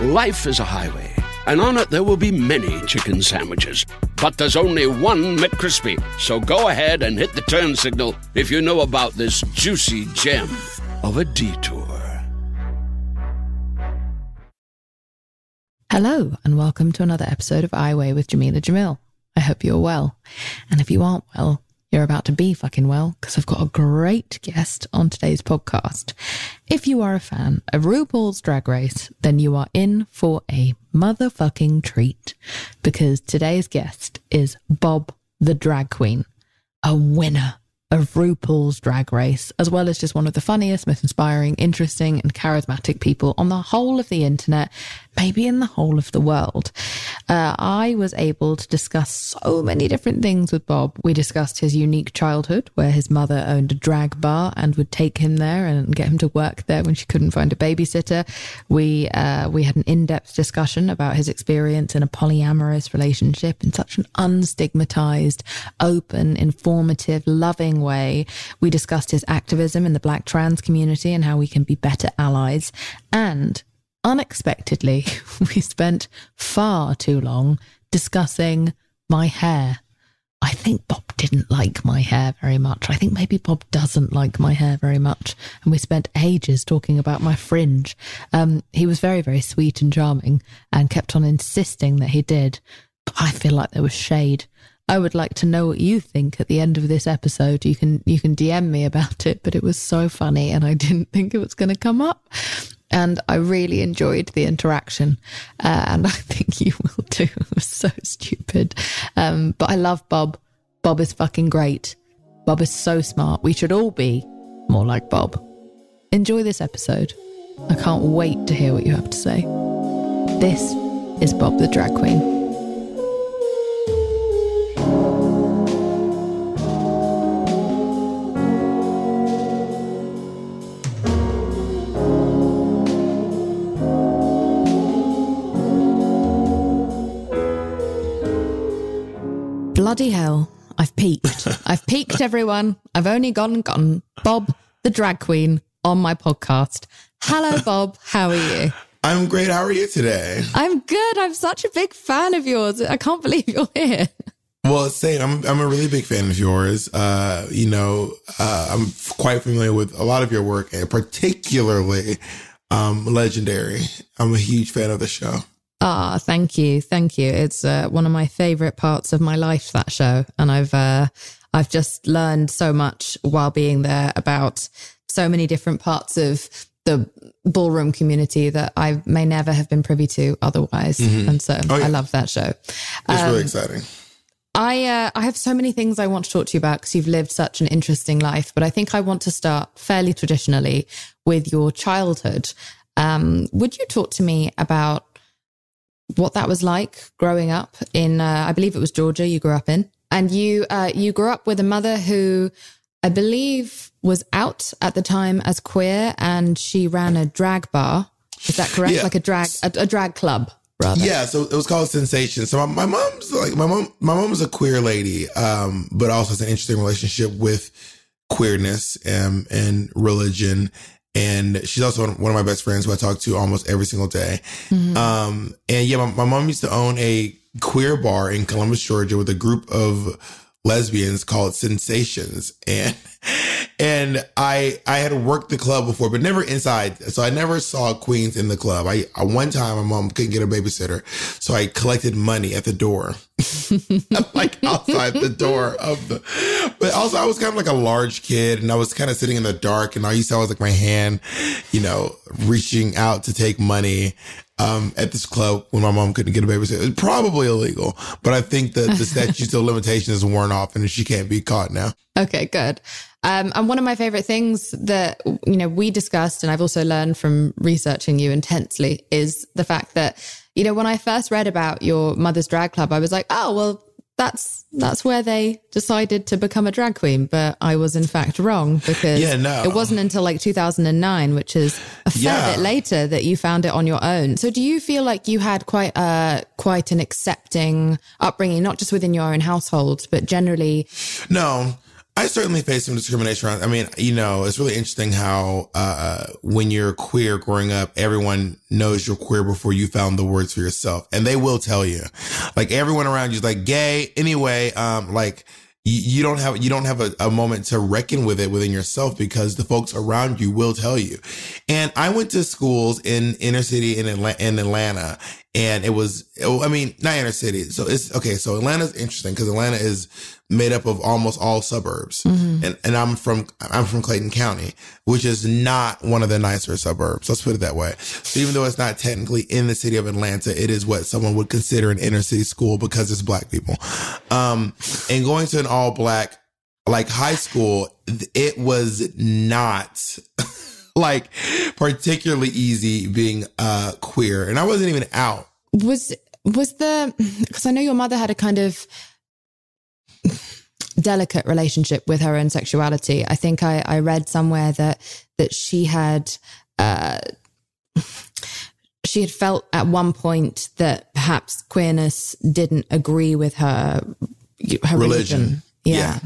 Life is a highway, and on it there will be many chicken sandwiches. But there's only one McCrispy. So go ahead and hit the turn signal if you know about this juicy gem of a detour. Hello, and welcome to another episode of I Weigh with Jamila Jamil. I hope you're well. And if you aren't well, you're about to be fucking well because I've got a great guest on today's podcast. If you are a fan of RuPaul's Drag Race, then you are in for a motherfucking treat because today's guest is Bob the Drag Queen, a winner of RuPaul's Drag Race, as well as just one of the funniest, most inspiring, interesting, and charismatic people on the whole of the internet, maybe in the whole of the world. Uh, I was able to discuss so many different things with Bob. We discussed his unique childhood, where his mother owned a drag bar and would take him there and get him to work there when she couldn't find a babysitter. We uh, we had an in depth discussion about his experience in a polyamorous relationship in such an unstigmatized, open, informative, loving way. We discussed his activism in the black trans community and how we can be better allies. And unexpectedly, we spent far too long discussing my hair. I think Bob didn't like my hair very much. I think maybe Bob doesn't like my hair very much. And we spent ages talking about my fringe. Um, he was very, very sweet and charming and kept on insisting that he did. But I feel like there was shade. I would like to know what you think at the end of this episode. You can you can DM me about it, but it was so funny and I didn't think it was going to come up. And I really enjoyed the interaction. Uh, and I think you will too. Was so stupid. Um, but I love Bob. Bob is fucking great. Bob is so smart. We should all be more like Bob. Enjoy this episode. I can't wait to hear what you have to say. This is Bob the Drag Queen. Bloody hell. I've peaked. I've peaked, everyone. I've only gone gotten Bob the Drag Queen on my podcast. Hello, Bob. How are you? I'm great. How are you today? I'm good. I'm such a big fan of yours. I can't believe you're here. Well, same. I'm I'm a really big fan of yours. Uh, you know, uh, I'm quite familiar with a lot of your work, and particularly um, Legendary. I'm a huge fan of the show. Ah, thank you, thank you. It's uh, one of my favorite parts of my life. That show, and I've uh, I've just learned so much while being there about so many different parts of the ballroom community that I may never have been privy to otherwise. And so Oh, yeah. I love that show. It's Um, really exciting. I uh, I have so many things I want to talk to you about because you've lived such an interesting life. But I think I want to start fairly traditionally with your childhood. Um, would you talk to me about what that was like growing up in? Uh, I believe it was Georgia. You grew up in, and you uh, you grew up with a mother who I believe was out at the time as queer, and she ran a drag bar. Is that correct? Yeah. Like a drag a, a drag club, rather. Yeah, so it was called Sensation. So my, my mom's like my mom. My mom's a queer lady, um, but also has an interesting relationship with queerness um, and religion. And she's also one of my best friends who I talk to almost every single day. Um, and yeah, my, my mom used to own a queer bar in Columbus, Georgia, with a group of lesbians called Sensations, and and I I had worked the club before, but never inside. So I never saw queens in the club. I, I one time my mom couldn't get a babysitter, so I collected money at the door, like outside the door of the. But also, I was kind of like a large kid, and I was kind of sitting in the dark, and all you saw was like my hand, you know, reaching out to take money. Um, at this club when my mom couldn't get a babysitter. It's probably illegal, but I think that the statute of limitations worn off and she can't be caught now. Okay, good. Um, and one of my favorite things that you know we discussed, and I've also learned from researching you intensely, is the fact that you know, when I first read about your mother's drag club, I was like, oh, well, that's that's where they decided to become a drag queen but i was in fact wrong because Yeah, no. it wasn't until like 2009 which is a fair Yeah. bit later that you found it on your own so do you feel like you had quite a quite an accepting upbringing not just within your own household but generally No, I certainly faced some discrimination. around- I mean, you know, it's really interesting how uh, when you're queer growing up, everyone knows you're queer before you found the words for yourself, and they will tell you. Like everyone around you is like gay. Anyway, um, like you, you don't have you don't have a, a moment to reckon with it within yourself because the folks around you will tell you. And I went to schools in inner city in Atlanta, in Atlanta and it was oh, I mean not inner city. So it's okay. So Atlanta's interesting because Atlanta is made up of almost all suburbs, and and I'm from I'm from Clayton County, which is not one of the nicer suburbs. Let's put it that way. So even though it's not technically in the city of Atlanta, it is what someone would consider an inner city school because it's black people. Um, and going to an all black like high school, it was not like particularly easy being uh queer, and I wasn't even out. Was was the because I know your mother had a kind of delicate relationship with her own sexuality. I think I, I read somewhere that that she had uh, she had felt at one point that perhaps queerness didn't agree with her her religion. Religion. Yeah. Yeah.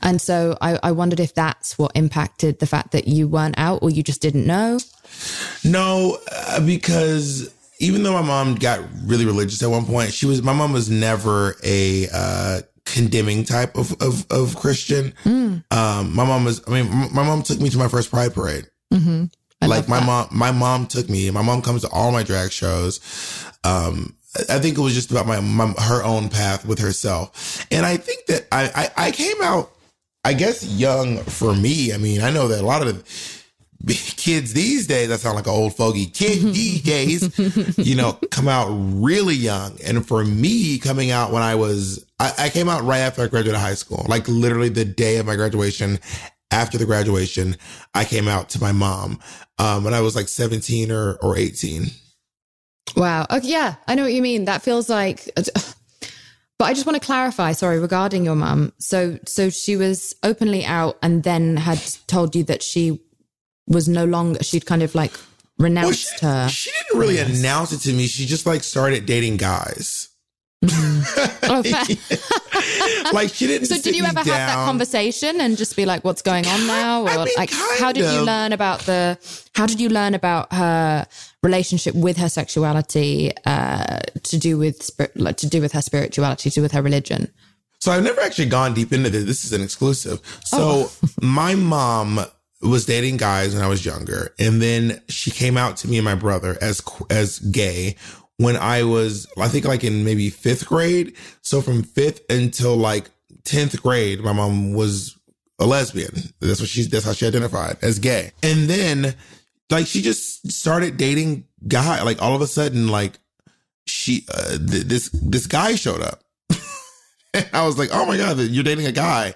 And so I, I wondered if that's what impacted the fact that you weren't out or you just didn't know. No, uh, because even though my mom got really religious at one point, she was my mom was never a uh, condemning type of of, of Christian. Um, my mom was. I mean, my mom took me to my first Pride parade. Mm-hmm. Like my that. mom, my mom took me. My mom comes to all my drag shows. Um, I think it was just about my, my her own path with herself, and I think that I, I I came out, I guess, young for me. I mean, I know that a lot of the kids these days, I sound like an old fogey. Kid these days, you know, come out really young, and for me, coming out when I was, I, I came out right after I graduated high school, like literally the day of my graduation after the graduation, I came out to my mom um, when I was like 17 or, or 18. Wow. Okay, yeah, I know what you mean. That feels like. But I just want to clarify, sorry, regarding your mum. So, so she was openly out, and then had told you that she was no longer. She'd kind of like Well, renounced she, her. she didn't really announce it to me. She just like started dating guys. Oh, fair. like she didn't. So, sit did you me ever have that conversation and just be like, "What's going on now?" Or I mean, like, how did kind you learn about the? How did you learn about her relationship with her sexuality, uh, to do with spirit, like, to do with her spirituality, to do with her religion? So I've never actually gone deep into this. This is an exclusive. So Oh. my mom was dating guys when I was younger, and then she came out to me and my brother as as gay when I was, I think, like in maybe fifth grade. So from fifth until like tenth grade, my mom was a lesbian. That's what she's. That's how she identified as gay. And then, like, she just started dating guy. Like all of a sudden, like she, uh, th- this this guy showed up. I was like, oh my God, you're dating a guy.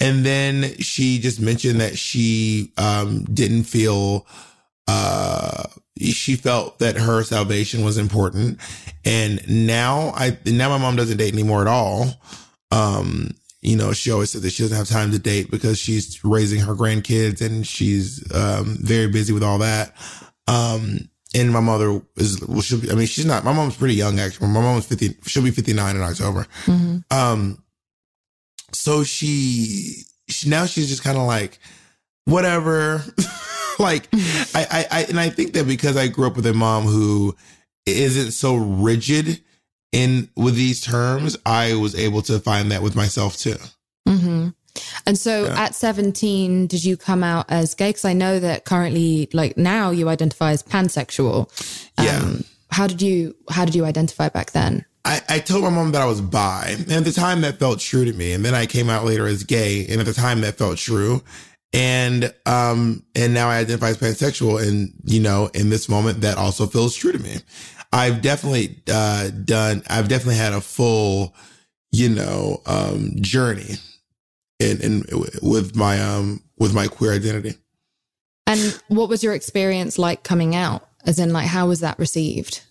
And then she just mentioned that she um, didn't feel, uh, she felt that her salvation was important. And now I, now my mom doesn't date anymore at all. Um, you know, she always said that she doesn't have time to date because she's raising her grandkids and she's um, very busy with all that. Um, and my mother is, well, she'll be, I mean, she's not, my mom's pretty young actually. My mom's 50, she'll be 59 in October. Um, so she, she now she's just kind of like, whatever. like, I, I, I, and I think that because I grew up with a mom who isn't so rigid in with these terms, I was able to find that with myself too. hmm And so Yeah. at 17, did you come out as gay? Because I know that currently, like now, you identify as pansexual. Yeah. how did you How did you identify back then? I, I told my mom that I was bi, and at the time that felt true to me. And then I came out later as gay, and at the time that felt true. And um, and now I identify as pansexual, and you know, in this moment, that also feels true to me. I've definitely uh, done. I've definitely had a full, you know, um, journey in in with my um with my queer identity. And what was your experience like coming out? As in, like, how was that received?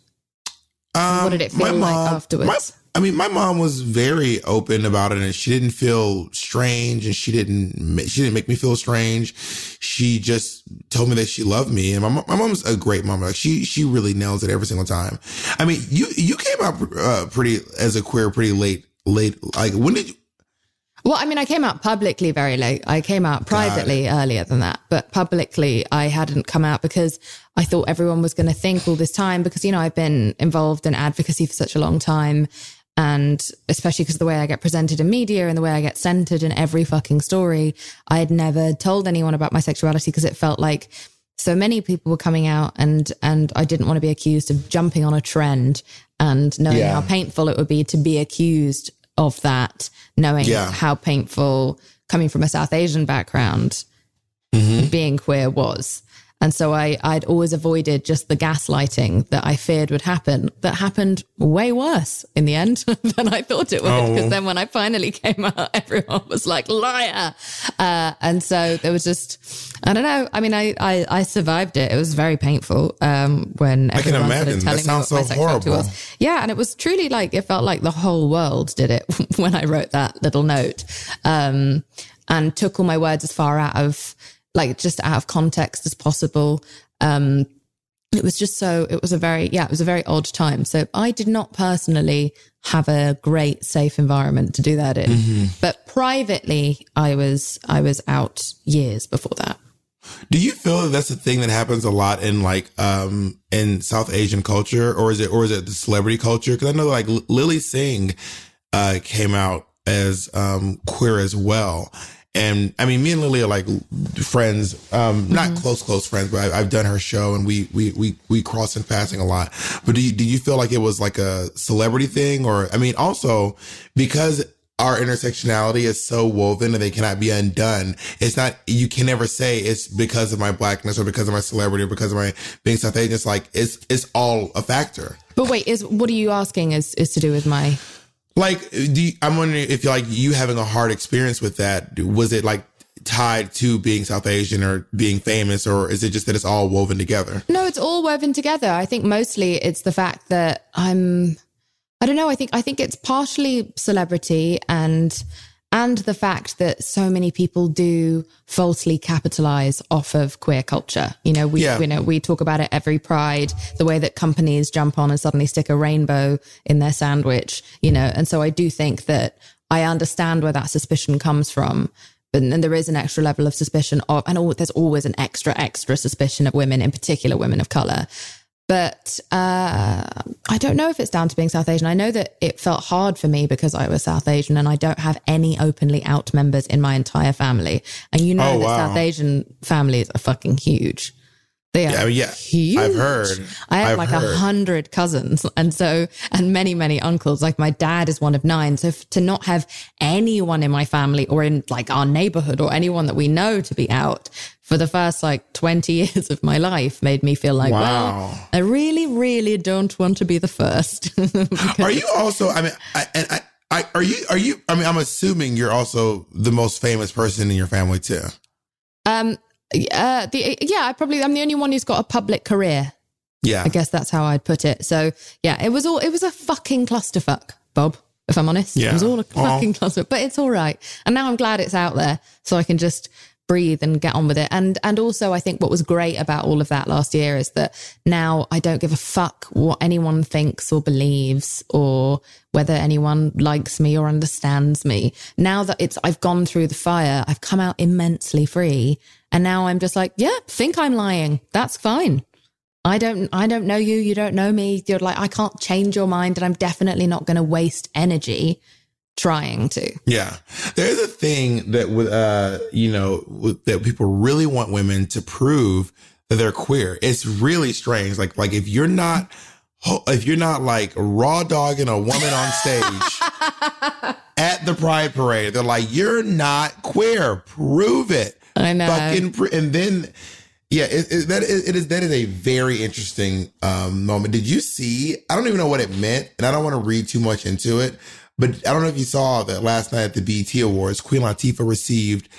Um, what did it feel like afterwards? My, I mean, my mom was very open about it, and she didn't feel strange, and she didn't she didn't make me feel strange. She just told me that she loved me, and my my mom's a great mom. Like she she really nails it every single time. I mean, you you came out uh, pretty as a queer pretty late late. Like when did you? Well, I mean, I came out publicly very late. I came out privately earlier than that, but publicly I hadn't come out because I thought everyone was going to think all this time because, you know, I've been involved in advocacy for such a long time. And especially because of the way I get presented in media and the way I get centered in every fucking story, I had never told anyone about my sexuality because it felt like so many people were coming out and and I didn't want to be accused of jumping on a trend and knowing Yeah. how painful it would be to be accused of that, knowing Yeah. how painful coming from a South Asian background mm-hmm. being queer was. And so I, I'd always avoided just the gaslighting that I feared would happen. That happened way worse in the end than I thought it would. Because then when I finally came out, everyone was like, liar. Uh, and so there was just, I don't know. I mean, I, I, I survived it. It was very painful um, when I can imagine. started That telling me what sounds my so sexuality horrible. was. Yeah. And it was truly like, it felt like the whole world did it when I wrote that little note. Um, and took all my words as far out of like just out of context as possible. Um, it was just so, it was a very, yeah, it was a very odd time. So I did not personally have a great safe environment to do that in, but privately I was, I was out years before that. Do you feel that that's a thing that happens a lot in like um in South Asian culture, or is it or is it the celebrity culture? Because I know like Lilly Singh uh came out as um queer as well. And I mean, me and Lily are like friends, um, not close, close friends, but I, I've done her show and we, we, we, we cross in passing a lot. But do you, do you feel like it was like a celebrity thing? Or, I mean, also because our intersectionality is so woven and they cannot be undone. It's not, you can never say it's because of my blackness or because of my celebrity or because of my being South Asian. It's like, it's, it's all a factor. But wait, is what are you asking is, is to do with my, Like, you, I'm wondering if like you having a hard experience with that, was it like tied to being South Asian or being famous, or is it just that it's all woven together? No, it's all woven together. I think mostly it's the fact that I'm I don't know, I think I think it's partially celebrity and and the fact that so many people do falsely capitalize off of queer culture. You know, we Yeah. you know, we talk about it every pride, the way that companies jump on and suddenly stick a rainbow in their sandwich, you know. And so I do think that I understand where that suspicion comes from. But then there is an extra level of suspicion of, and al- there's always an extra, extra suspicion of women, in particular women of color. But uh, I don't know if it's down to being South Asian. I know that it felt hard for me because I was South Asian and I don't have any openly out members in my entire family. And you know Oh, that wow. South Asian families are fucking huge. They are Yeah, yeah, huge. I've heard. I have I've like a hundred cousins, and so and many many uncles. Like my dad is one of nine, so f- to not have anyone in my family or in like our neighborhood or anyone that we know to be out for the first like twenty years of my life made me feel like, Wow. well, I really really don't want to be the first. Are you also? I mean, I, and I, I, are you? Are you? I mean, I'm assuming you're also the most famous person in your family too. um, uh, the yeah, I probably I'm the only one who's got a public career. Yeah, I guess that's how I'd put it. So yeah, it was all it was a fucking clusterfuck, Bob. If I'm honest, Yeah. it was all a Well- fucking cluster. But it's all right, and now I'm glad it's out there, so I can just breathe and get on with it. And and also, I think what was great about all of that last year is that now I don't give a fuck what anyone thinks or believes or whether anyone likes me or understands me. Now that it's I've gone through the fire, I've come out immensely free, and now I'm just like, yeah, think I'm lying. That's fine. I don't I don't know you, you don't know me. You're like I can't change your mind and I'm definitely not going to waste energy trying to. yeah. There's a thing that with uh, you know, that people really want women to prove that they're queer. It's really strange. Like, like if you're not, if you're not like raw dogging a woman on stage at the Pride Parade, they're like, you're not queer. Prove it. I know. fucking pr- and then yeah it, it, that is, it is that is a very interesting um moment did you see i don't even know what it meant and i don't want to read too much into it but i don't know if you saw that last night at the BET awards queen latifah received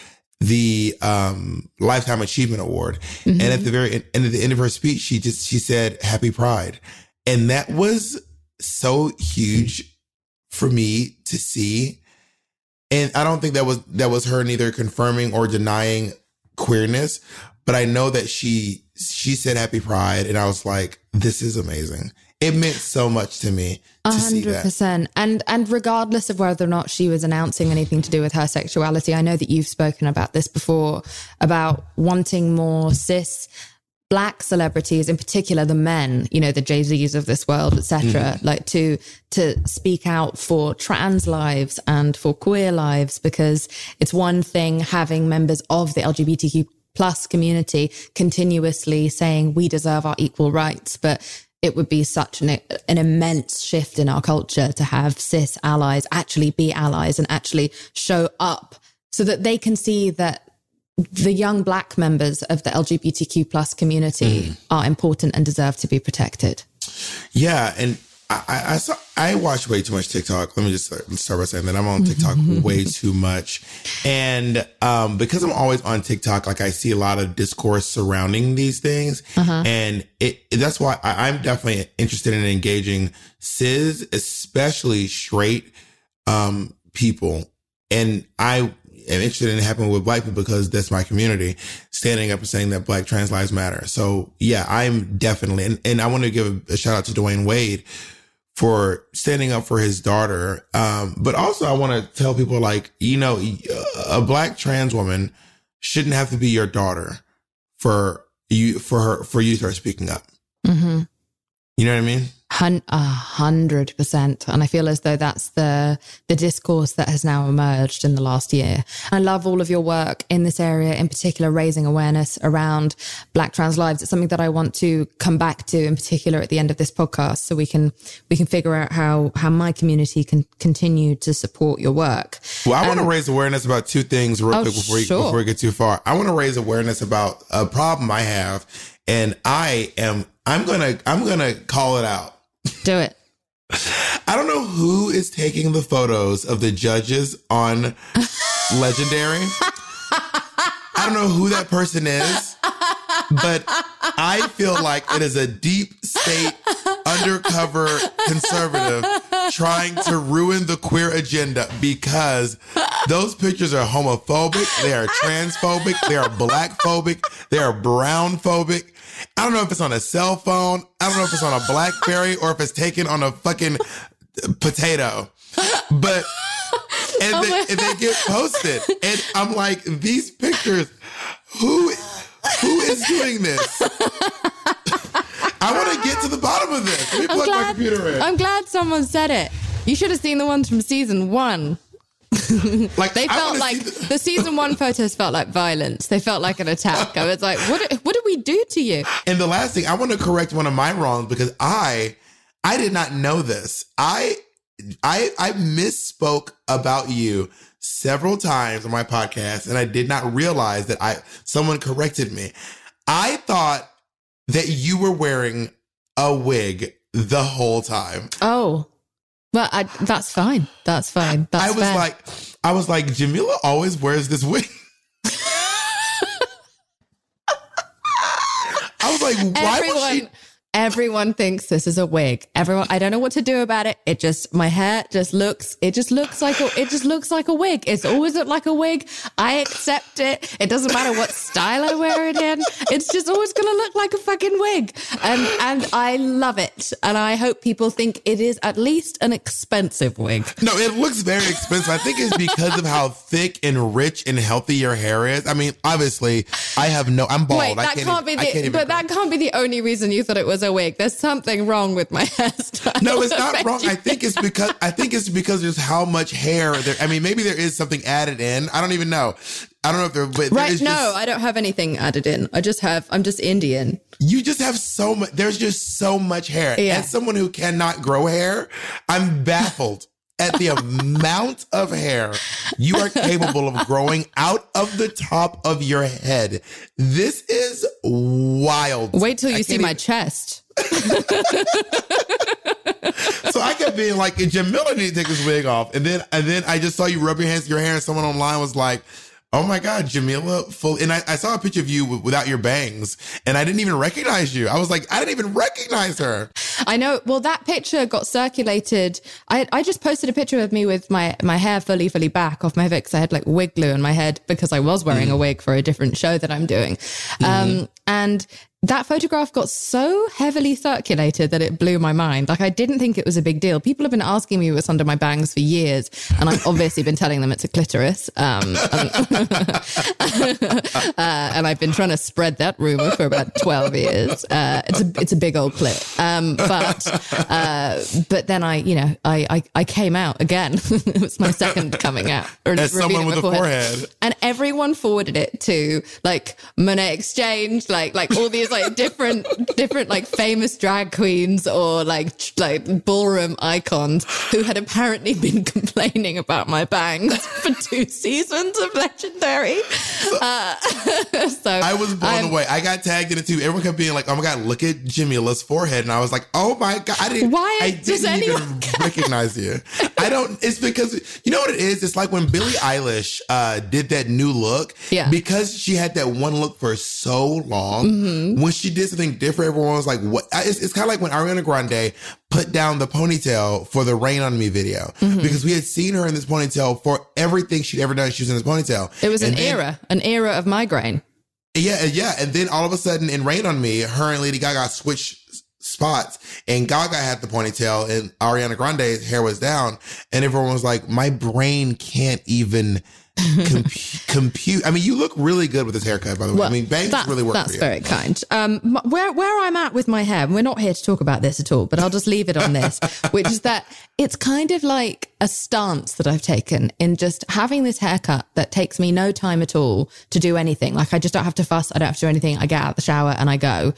the um lifetime achievement award and at the very end at the end of her speech she just she said happy pride and that was so huge for me to see. And I don't think that was that was her neither confirming or denying queerness, but I know that she she said happy pride and I was like this is amazing. It meant so much to me that. percent. And and regardless of whether or not she was announcing anything to do with her sexuality, I know that you've spoken about this before about wanting more cis black celebrities, in particular the men, you know, the Jay Z's of this world, etc., mm. like to to speak out for trans lives and for queer lives, because it's one thing having members of the LGBTQ plus community continuously saying we deserve our equal rights, but it would be such an, an immense shift in our culture to have cis allies actually be allies and actually show up so that they can see that the young black members of the LGBTQ plus community are important and deserve to be protected. Yeah, and I, I, I saw I watch way too much TikTok. Let me just start, start by saying that I'm on TikTok way too much, and um, because I'm always on TikTok, like I see a lot of discourse surrounding these things, and it that's why I, I'm definitely interested in engaging cis, especially straight um, people, and I in it happening with black people because that's my community standing up and saying that black trans lives matter. So yeah, I'm definitely, and, and I want to give a, shout out to Dwyane Wade for standing up for his daughter. Um, but also I want to tell people like, you know, a black trans woman shouldn't have to be your daughter for you, for her, for you to start speaking up. Mm-hmm. You know what I mean? Hundred percent. And I feel as though that's the the discourse that has now emerged in the last year. I love all of your work in this area, in particular, raising awareness around Black trans lives. It's something that I want to come back to, in particular, at the end of this podcast, so we can we can figure out how how my community can continue to support your work. Well, I want to raise awareness about two things real Um, Oh, quick before, you, before we get too far. I want to raise awareness about a problem I have, and I am I'm gonna I'm gonna call it out. Do it. I don't know who is taking the photos of the judges on Legendary. I don't know who that person is, but I feel like it is a deep state undercover conservative trying to ruin the queer agenda because those pictures are homophobic, they are transphobic, they are blackphobic, they are brownphobic. I don't know if it's on a cell phone, I don't know if it's on a Blackberry or if it's taken on a fucking potato. But and, they, and they get posted. And I'm like, these pictures, who who is doing this? I want to get to the bottom of this. Let me plug my computer in. I'm glad someone said it. You should have seen the ones from season one. like They felt like the- the season one photos felt like violence. They felt like an attack. I was like, what? What did we do to you? And the last thing, I want to correct one of my wrongs because I I did not know this. I I I misspoke about you several times on my podcast and I did not realize that I someone corrected me. I thought that you were wearing a wig the whole time. Oh, well, I, that's fine. That's fine. That's I was fair. like I was like Jamila always wears this wig. I was like, why everyone. was she Everyone thinks this is a wig. Everyone, I don't know what to do about it. It just, my hair just looks, it just looks like a, it just looks like a wig. It's always looked like a wig. I accept it. It doesn't matter what style I wear it in. It's just always going to look like a fucking wig. And, and I love it. And I hope people think it is at least an expensive wig. No, it looks very expensive. I think it's because of how thick and rich and healthy your hair is. I mean, obviously, I have no. I'm bald. Wait, I that can't, can't, even, be I can't the, but that can't be the only reason you thought it was a wig. There's something wrong with my hairstyle. No, it's not wrong. I think it's because I think it's because there's how much hair there. I mean, maybe there is something added in. I don't even know. I don't know if there, but there Right? is No, just- I don't have anything added in. I just have. I'm just Indian. you just have so much. There's just so much hair. Yeah. As someone who cannot grow hair, I'm baffled at the amount of hair you are capable of growing out of the top of your head. This is wild. Wait till I you see my even- chest. So I kept being like, Jamila need to take his wig off. And then and then I just saw you rub your hands your hair and someone online was like, oh my God, Jamila, full. And I, I saw a picture of you w- without your bangs and I didn't even recognize you. I was like, I didn't even recognize her. I know. Well, that picture got circulated. I, I just posted a picture of me with my, my hair fully, fully back off my head because I had like wig glue in my head because I was wearing mm. a wig for a different show that I'm doing. Mm. Um, and that photograph got so heavily circulated that it blew my mind. Like I didn't think it was a big deal. People have been asking me what's under my bangs for years, and I've obviously been telling them it's a clitoris. Um, and, uh, and, I've been trying to spread that rumor for about twelve years. Uh, it's a it's a big old clit. Um, but uh, but then I you know I I, I came out again. it was my second coming out. As someone with a forehead, and everyone forwarded it to like Monét X Change, like like all these like different different like famous drag queens or like like ballroom icons who had apparently been complaining about my bangs for two seasons of Legendary. Uh, so I was blown I'm, away. I got tagged in it too. Everyone kept being like, "Oh my god, look at Jamila's forehead," and I was like, "Oh my god, I didn't. Why I didn't even recognize you. I don't. It's because you know what it is. It's like when Billie Eilish uh, did that new look. Yeah. Because she had that one look for so long. Mm-hmm when she did something different, everyone was like, what? It's, it's kind of like when Ariana Grande put down the ponytail for the Rain on Me video mm-hmm. because we had seen her in this ponytail for everything she'd ever done. She was in this ponytail. It was and an then, era, an era of migraine. Yeah, yeah. And then all of a sudden in Rain on Me, her and Lady Gaga switched spots and Gaga had the ponytail and Ariana Grande's hair was down and everyone was like, my brain can't even compute. I mean, you look really good with this haircut, by the way. Well, I mean, bangs really work. That's very kind. Um, where where I'm at with my hair, we're not here to talk about this at all, but I'll just leave it on this, which is that it's kind of like a stance that I've taken in just having this haircut that takes me no time at all to do anything. Like I just don't have to fuss. I don't have to do anything. I get out the shower and I go.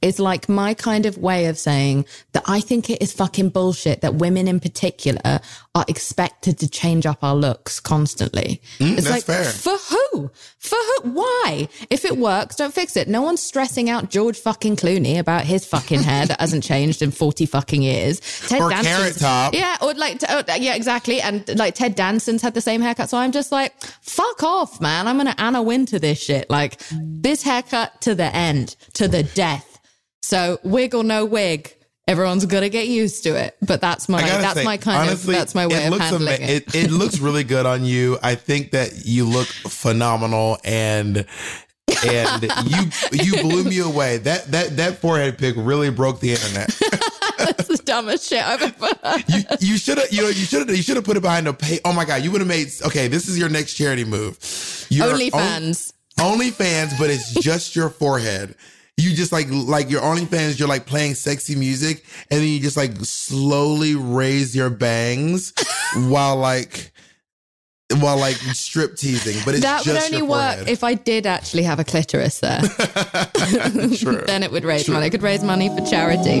It's like my kind of way of saying that I think it is fucking bullshit that women in particular are expected to change up our looks constantly. Mm, it's like, fair. for who? For who? Why? If it works, don't fix it. No one's stressing out George fucking Clooney about his fucking hair that hasn't changed in 40 fucking years. Ted or Danson's, carrot top. Yeah, or like, to, oh, yeah, exactly. And like Ted Danson's had the same haircut. So I'm just like, fuck off, man. I'm going to Anna Wintour this shit. Like this haircut to the end, to the death. So wig or no wig, everyone's gonna get used to it. But that's my that's say, my kind honestly, of that's my way of handling ama- it. it. It looks really good on you. I think that you look phenomenal and and you you blew me away. That that that forehead pick really broke the internet. That's the dumbest shit I've ever heard. You should have you know you should have you should have put it behind a pay. Oh my god, you would have made okay. This is your next charity move. OnlyFans. Only fans, but it's just your forehead you just like like your OnlyFans, you're like playing sexy music, and then you just like slowly raise your bangs while like while like strip teasing. But it's that would only work if I did actually have a clitoris there. then it would raise True. money. I could raise money for charity.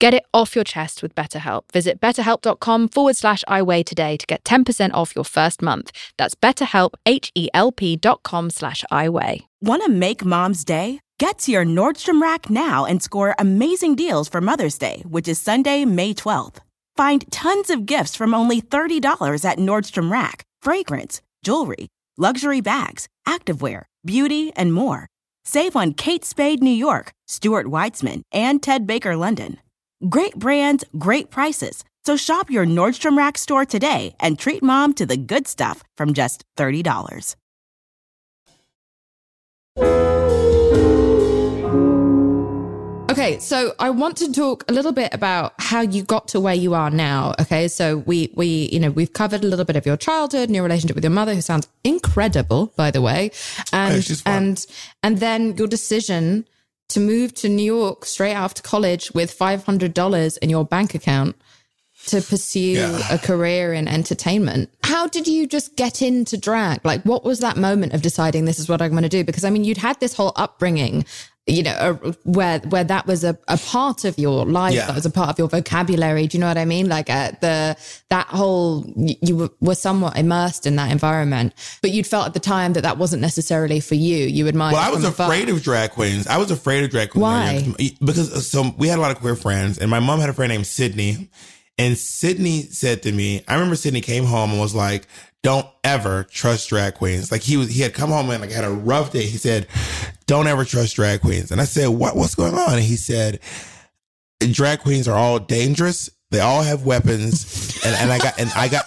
Get it off your chest with BetterHelp. Visit betterhelp.com forward slash iWeigh today to get 10% off your first month. That's betterhelp, H-E-L-P dot com slash iWeigh. Want to make mom's day? Get to your Nordstrom Rack now and score amazing deals for Mother's Day, which is Sunday, May 12th. Find tons of gifts from only $30 at Nordstrom Rack. Fragrance, jewelry, luxury bags, activewear, beauty, and more. Save on Kate Spade New York, Stuart Weitzman, and Ted Baker London. Great brands, great prices. So shop your Nordstrom Rack store today and treat mom to the good stuff from just $30. Okay, so I want to talk a little bit about how you got to where you are now. Okay, so we we you know we've covered a little bit of your childhood and your relationship with your mother, who sounds incredible, by the way, oh, and she's fun. and and then your decision to move to New York straight after college with five hundred dollars in your bank account to pursue Yeah. a career in entertainment. How did you just get into drag? Like, what was that moment of deciding this is what I'm going to do? Because I mean, you'd had this whole upbringing, you know, uh, where where that was a, a part of your life, Yeah. that was a part of your vocabulary. Do you know what I mean? Like uh, the that whole you, you were, were somewhat immersed in that environment, but you'd felt at the time that that wasn't necessarily for you. You admired. Well, I was afraid of drag queens. I was afraid of drag queens. Why? when I was young. Because uh, so we had a lot of queer friends, and my mom had a friend named Sydney. And Sydney said to me, I remember Sydney came home and was like, "Don't ever trust drag queens." Like he was, he had come home and like had a rough day. He said, "Don't ever trust drag queens." And I said, "What? What's going on?" And he said, "Drag queens are all dangerous. They all have weapons." And, and I got and I got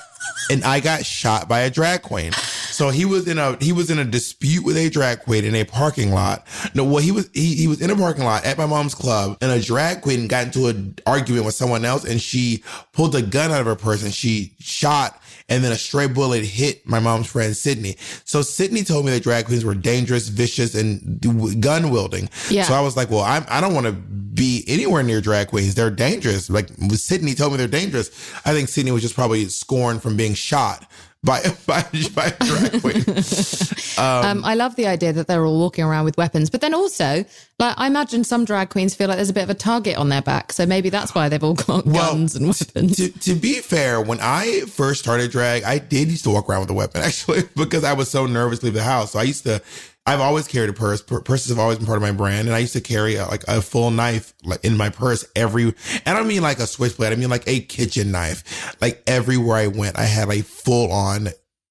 and I got shot by a drag queen. So he was in a he was in a dispute with a drag queen in a parking lot. No, well he was he, he was in a parking lot at my mom's club, and a drag queen got into an argument with someone else, and she pulled a gun out of her purse and she shot, and then a stray bullet hit my mom's friend Sydney. So Sydney told me that drag queens were dangerous, vicious, and gun wielding. Yeah. So I was like, well, I'm, I don't want to be anywhere near drag queens. They're dangerous. Like Sydney told me they're dangerous. I think Sydney was just probably scorned from being shot by by, by a drag queen. Um, I love the idea that they're all walking around with weapons, but then also, like, I imagine some drag queens feel like there's a bit of a target on their back, so maybe that's why they've all got Well, guns and weapons. to, to be fair, when I first started drag, I did used to walk around with a weapon actually because I was so nervous to leave the house. So I used to, I've always carried a purse. Pur- Purses have always been part of my brand. And I used to carry a, like a full knife like in my purse every, and I don't mean like a switchblade. I mean like a kitchen knife. Like everywhere I went, I had a full on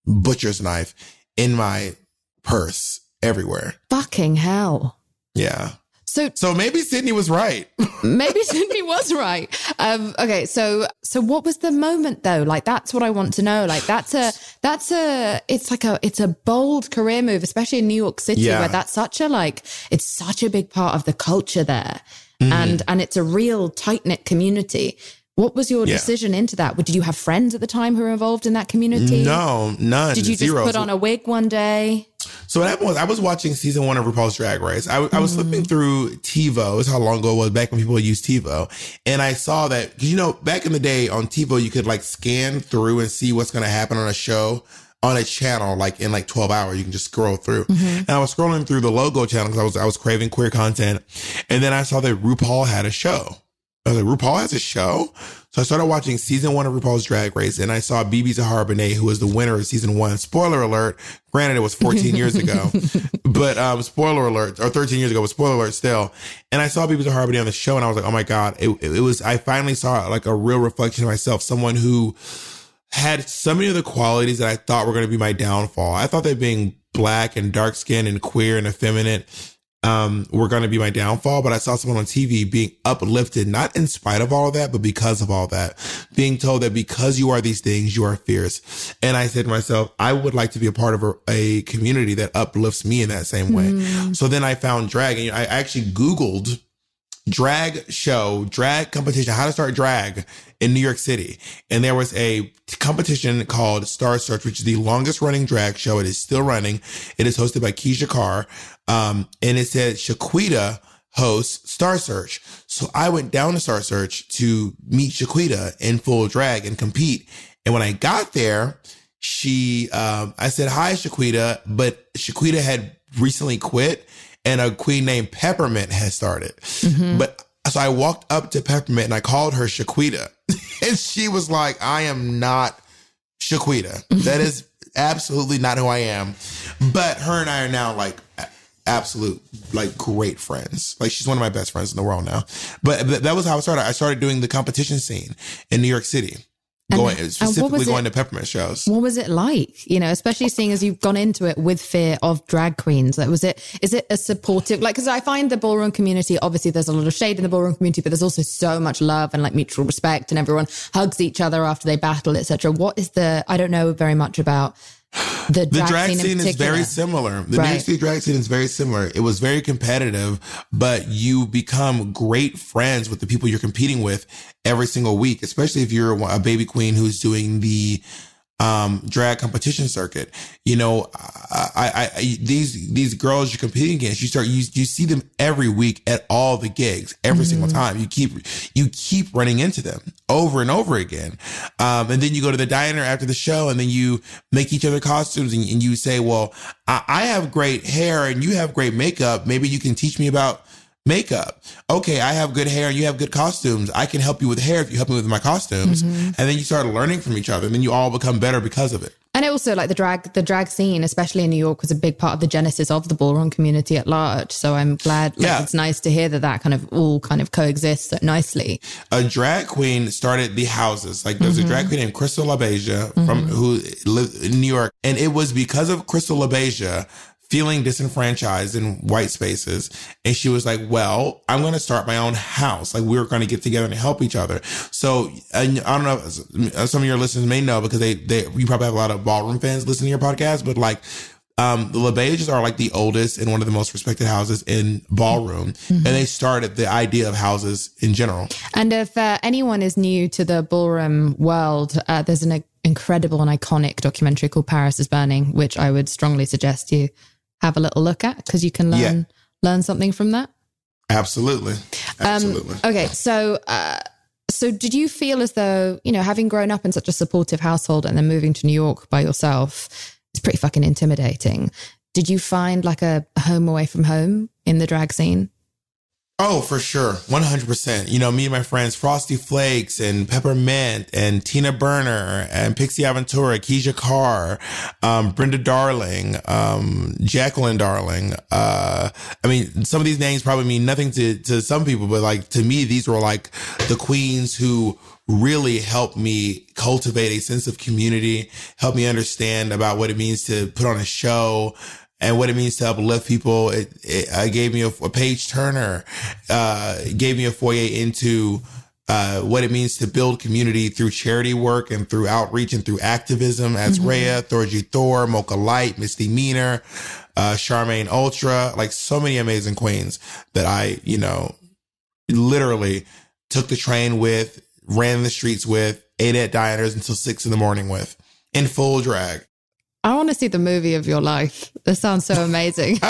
butcher's knife in my purse everywhere. Fucking hell. Yeah. So So maybe Sydney was right. maybe Sydney was right. Um, okay, so so what was the moment though? Like that's what I want to know. Like that's a that's a it's like a it's a bold career move, especially in New York City, Yeah. where that's such a like it's such a big part of the culture there, Mm-hmm. and and it's a real tight knit community. What was your Yeah. decision into that? Did you have friends at the time who were involved in that community? no, none. Did you just zero. put on a wig one day? So what happened was I was watching season one of RuPaul's Drag Race. I, I was Mm-hmm. flipping through TiVo. Is how long ago it was back when people used TiVo. And I saw that, cause you know, back in the day on TiVo, you could like scan through and see what's going to happen on a show on a channel, like in like 12 hours, you can just scroll through. Mm-hmm. And I was scrolling through the logo channel because I was, I was craving queer content. And then I saw that RuPaul had a show. I was like, RuPaul has a show? So I started watching season one of RuPaul's Drag Race and I saw BeBe Zahara Benet, who was the winner of season one. Spoiler alert. Granted, it was 14 years ago, but, um, spoiler alert, or 13 years ago, but spoiler alert still. And I saw BeBe Zahara Benet on the show and I was like, oh my God, it, it was, I finally saw like a real reflection of myself, someone who had so many of the qualities that I thought were going to be my downfall. I thought that being black and dark skinned and queer and effeminate um, were going to be my downfall. But I saw someone on TV being uplifted, not in spite of all of that, but because of all that, being told that because you are these things, you are fierce. And I said to myself, I would like to be a part of a, a community that uplifts me in that same way. So then I found drag and I actually Googled drag show, drag competition, how to start drag in New York City. And there was a competition called Star Search, which is the longest running drag show. It is still running. It is hosted by Keisha Carr. Um, and it said Shequida hosts Star Search. So I went down to Star Search to meet Shequida in full drag and compete. And when I got there, she, um, I said, hi, Shequida, but Shequida had recently quit and a queen named Peppermint had started. Mm-hmm. But so I walked up to Peppermint and I called her Shequida. and she was like, I am not Shequida. That is absolutely not who I am. But her and I are now like absolute like great friends. Like she's one of my best friends in the world now. But, but that was how I started. I started doing the competition scene in New York City going and, specifically going to peppermint shows. What was it like? You know, especially seeing as you've gone into it with fear of drag queens. Like, was it? Is it a supportive? Like, because I find the ballroom community. Obviously, there's a lot of shade in the ballroom community, but there's also so much love and like mutual respect, and everyone hugs each other after they battle, etc. What is the? I don't know very much about the drag, the drag scene, scene is very similar. The right. New York City drag scene is very similar. It was very competitive, but you become great friends with the people you're competing with every single week, especially if you're a baby queen who's doing the um, drag competition circuit. You know, I, I, I, these, these girls you're competing against, you start, you, you see them every week at all the gigs, every mm-hmm. single time. You keep, you keep running into them over and over again. Um, and then you go to the diner after the show and then you make each other costumes and, and you say, well, I, I have great hair and you have great makeup. Maybe you can teach me about makeup. Okay, I have good hair and you have good costumes. I can help you with hair if you help me with my costumes. Mm-hmm. And then you start learning from each other and then you all become better because of it. And also like the drag the drag scene, especially in New York, was a big part of the genesis of the ballroom community at large. So I'm glad like, yeah. it's nice to hear that that kind of all kind of coexists so nicely. A drag queen started the houses. Like there's mm-hmm. a drag queen named Crystal LaBeija mm-hmm. from who lived in New York. And it was because of Crystal LaBeija feeling disenfranchised in white spaces. And she was like, well, I'm going to start my own house. Like we are going to get together and help each other. So I don't know, some of your listeners may know because they, they, you probably have a lot of ballroom fans listening to your podcast, but like, um, the LaBeijas are like the oldest and one of the most respected houses in ballroom. Mm-hmm. And they started the idea of houses in general. And if uh, anyone is new to the ballroom world, uh, there's an incredible and iconic documentary called Paris is Burning, which I would strongly suggest you have a little look at because you can learn yeah. learn something from that. Absolutely, absolutely. Um, okay, so uh, so did you feel as though you know having grown up in such a supportive household and then moving to New York by yourself, it's pretty fucking intimidating. Did you find like a home away from home in the drag scene? Oh, for sure. 100%. You know, me and my friends, Frosty Flakes and Peppermint and Tina Burner and Pixie Aventura, Keyshia Carr, um, Brenda Darling, um, Jacqueline Darling. Uh, I mean, some of these names probably mean nothing to, to some people, but like to me, these were like the queens who really helped me cultivate a sense of community, help me understand about what it means to put on a show, and what it means to uplift people. It, it uh, gave me a, a page turner, uh, gave me a foyer into uh, what it means to build community through charity work and through outreach and through activism as mm-hmm. Rhea, Thorgy Thor, Mocha Light, Misty Meaner, uh, Charmaine Ultra, like so many amazing queens that I, you know, literally took the train with, ran the streets with, ate at diners until six in the morning with in full drag. I want to see the movie of your life. This sounds so amazing.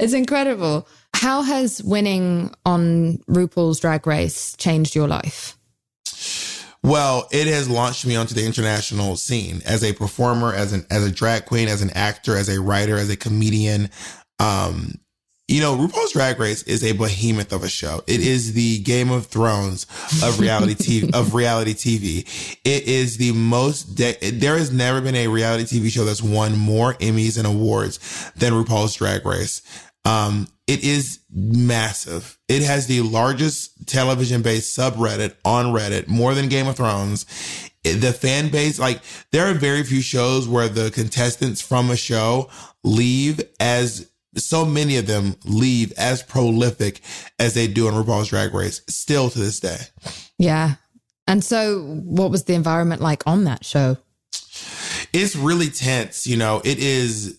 it's incredible. How has winning on RuPaul's Drag Race changed your life? Well, it has launched me onto the international scene as a performer, as an as a drag queen, as an actor, as a writer, as a comedian. Um, you know, RuPaul's Drag Race is a behemoth of a show. It is the Game of Thrones of reality TV, of reality TV. It is the most, de- there has never been a reality TV show that's won more Emmys and awards than RuPaul's Drag Race. Um, it is massive. It has the largest television based subreddit on Reddit, more than Game of Thrones. The fan base, like, there are very few shows where the contestants from a show leave as so many of them leave as prolific as they do in RuPaul's Drag Race still to this day. Yeah. And so what was the environment like on that show? It's really tense, you know. It is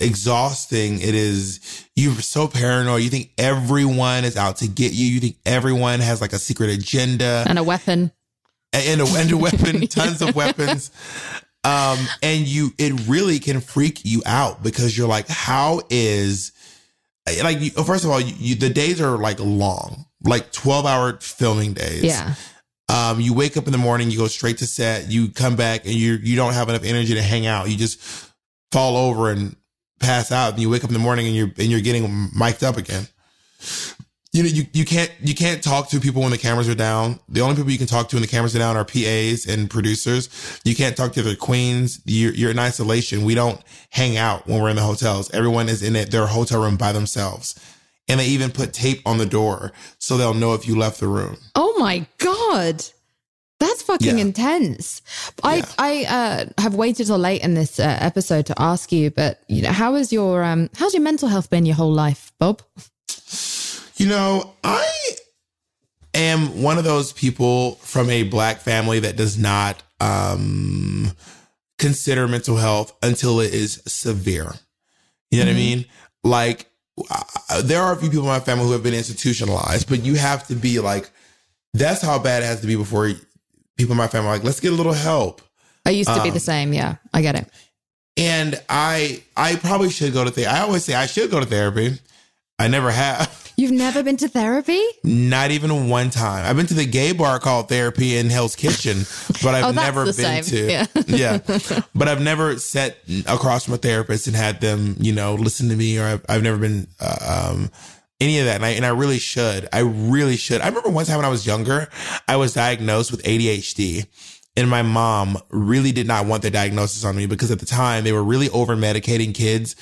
exhausting. It is, you're so paranoid. You think everyone is out to get you. You think everyone has like a secret agenda And a weapon. and a, and a weapon, tons of weapons. Um, and you, it really can freak you out because you're like, how is, like, you, first of all, you, you, the days are like long, like 12 hour filming days. Yeah. Um, you wake up in the morning, you go straight to set, you come back and you, you don't have enough energy to hang out. You just fall over and pass out and you wake up in the morning and you're, and you're getting mic'd up again you know, you, you can't, you can't talk to people when the cameras are down. The only people you can talk to when the cameras are down are PAs and producers. You can't talk to the queens. You're, you're in isolation. We don't hang out when we're in the hotels. Everyone is in it, their hotel room by themselves. And they even put tape on the door so they'll know if you left the room. Oh my God. That's fucking Yeah. intense. I Yeah. I uh, have waited till late in this uh, episode to ask you, but you know, how is your um how's your mental health been your whole life, Bob? You know, I am one of those people from a black family that does not um consider mental health until it is severe. You know what I mean? Like there are a few people in my family who have been institutionalized, but you have to be like that's how bad it has to be before people in my family are like let's get a little help. I used to be Um, the same. Yeah, I get it. And I I probably should go to therapy. I always say I should go to therapy. I never have. You've never been to therapy? Not even one time. I've been to the gay bar called Therapy in Hell's Kitchen, but I've Oh, never been same. to. Yeah. yeah. But I've never sat across from a therapist and had them, you know, listen to me, or I've, I've never been uh, um, any of that. And I, and I really should. I really should. I remember one time when I was younger, I was diagnosed with ADHD. And my mom really did not want the diagnosis on me because at the time they were really over medicating kids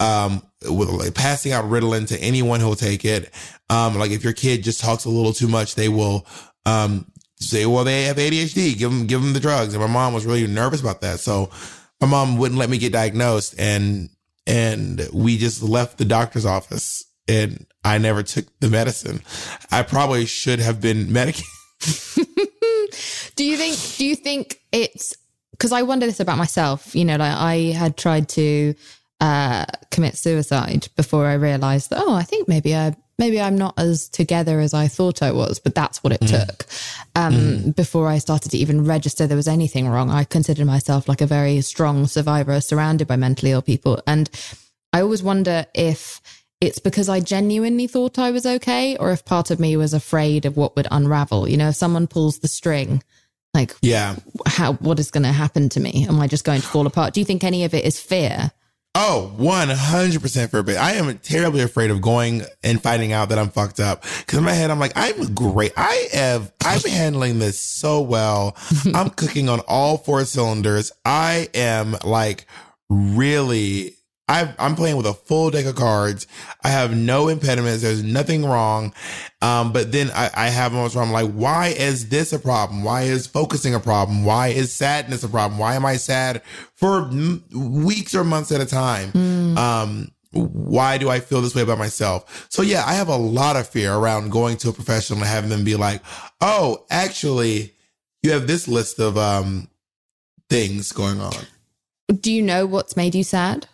um, with like passing out Ritalin to anyone who'll take it. Um, like if your kid just talks a little too much, they will, um, say, well, they have ADHD, give them, give them the drugs. And my mom was really nervous about that. So my mom wouldn't let me get diagnosed and, and we just left the doctor's office and I never took the medicine. I probably should have been medicated. Do you think? Do you think it's because I wonder this about myself? You know, like I had tried to uh, commit suicide before I realized that. Oh, I think maybe I maybe I'm not as together as I thought I was. But that's what it took. Um, Before I started to even register there was anything wrong, I considered myself like a very strong survivor, surrounded by mentally ill people, and I always wonder if. It's because I genuinely thought I was okay, or if part of me was afraid of what would unravel. You know, if someone pulls the string, like Yeah. how what is going to happen to me am i just going to fall apart do you think any of it is fear Oh, 100% for a bit. I am terribly afraid of going and finding out that I'm fucked up. Cause in my head, I'm like, I'm great. I have, I'm handling this so well. I'm cooking on all four cylinders. I am like really, i I'm playing with a full deck of cards. I have no impediments. There's nothing wrong. Um, but then I, I have moments where I'm like, why is this a problem? Why is focusing a problem? Why is sadness a problem? Why am I sad for m- weeks or months at a time? Um, why do I feel this way about myself? So yeah, I have a lot of fear around going to a professional and having them be like, oh, actually, you have this list of, um, things going on. do you know what's made you sad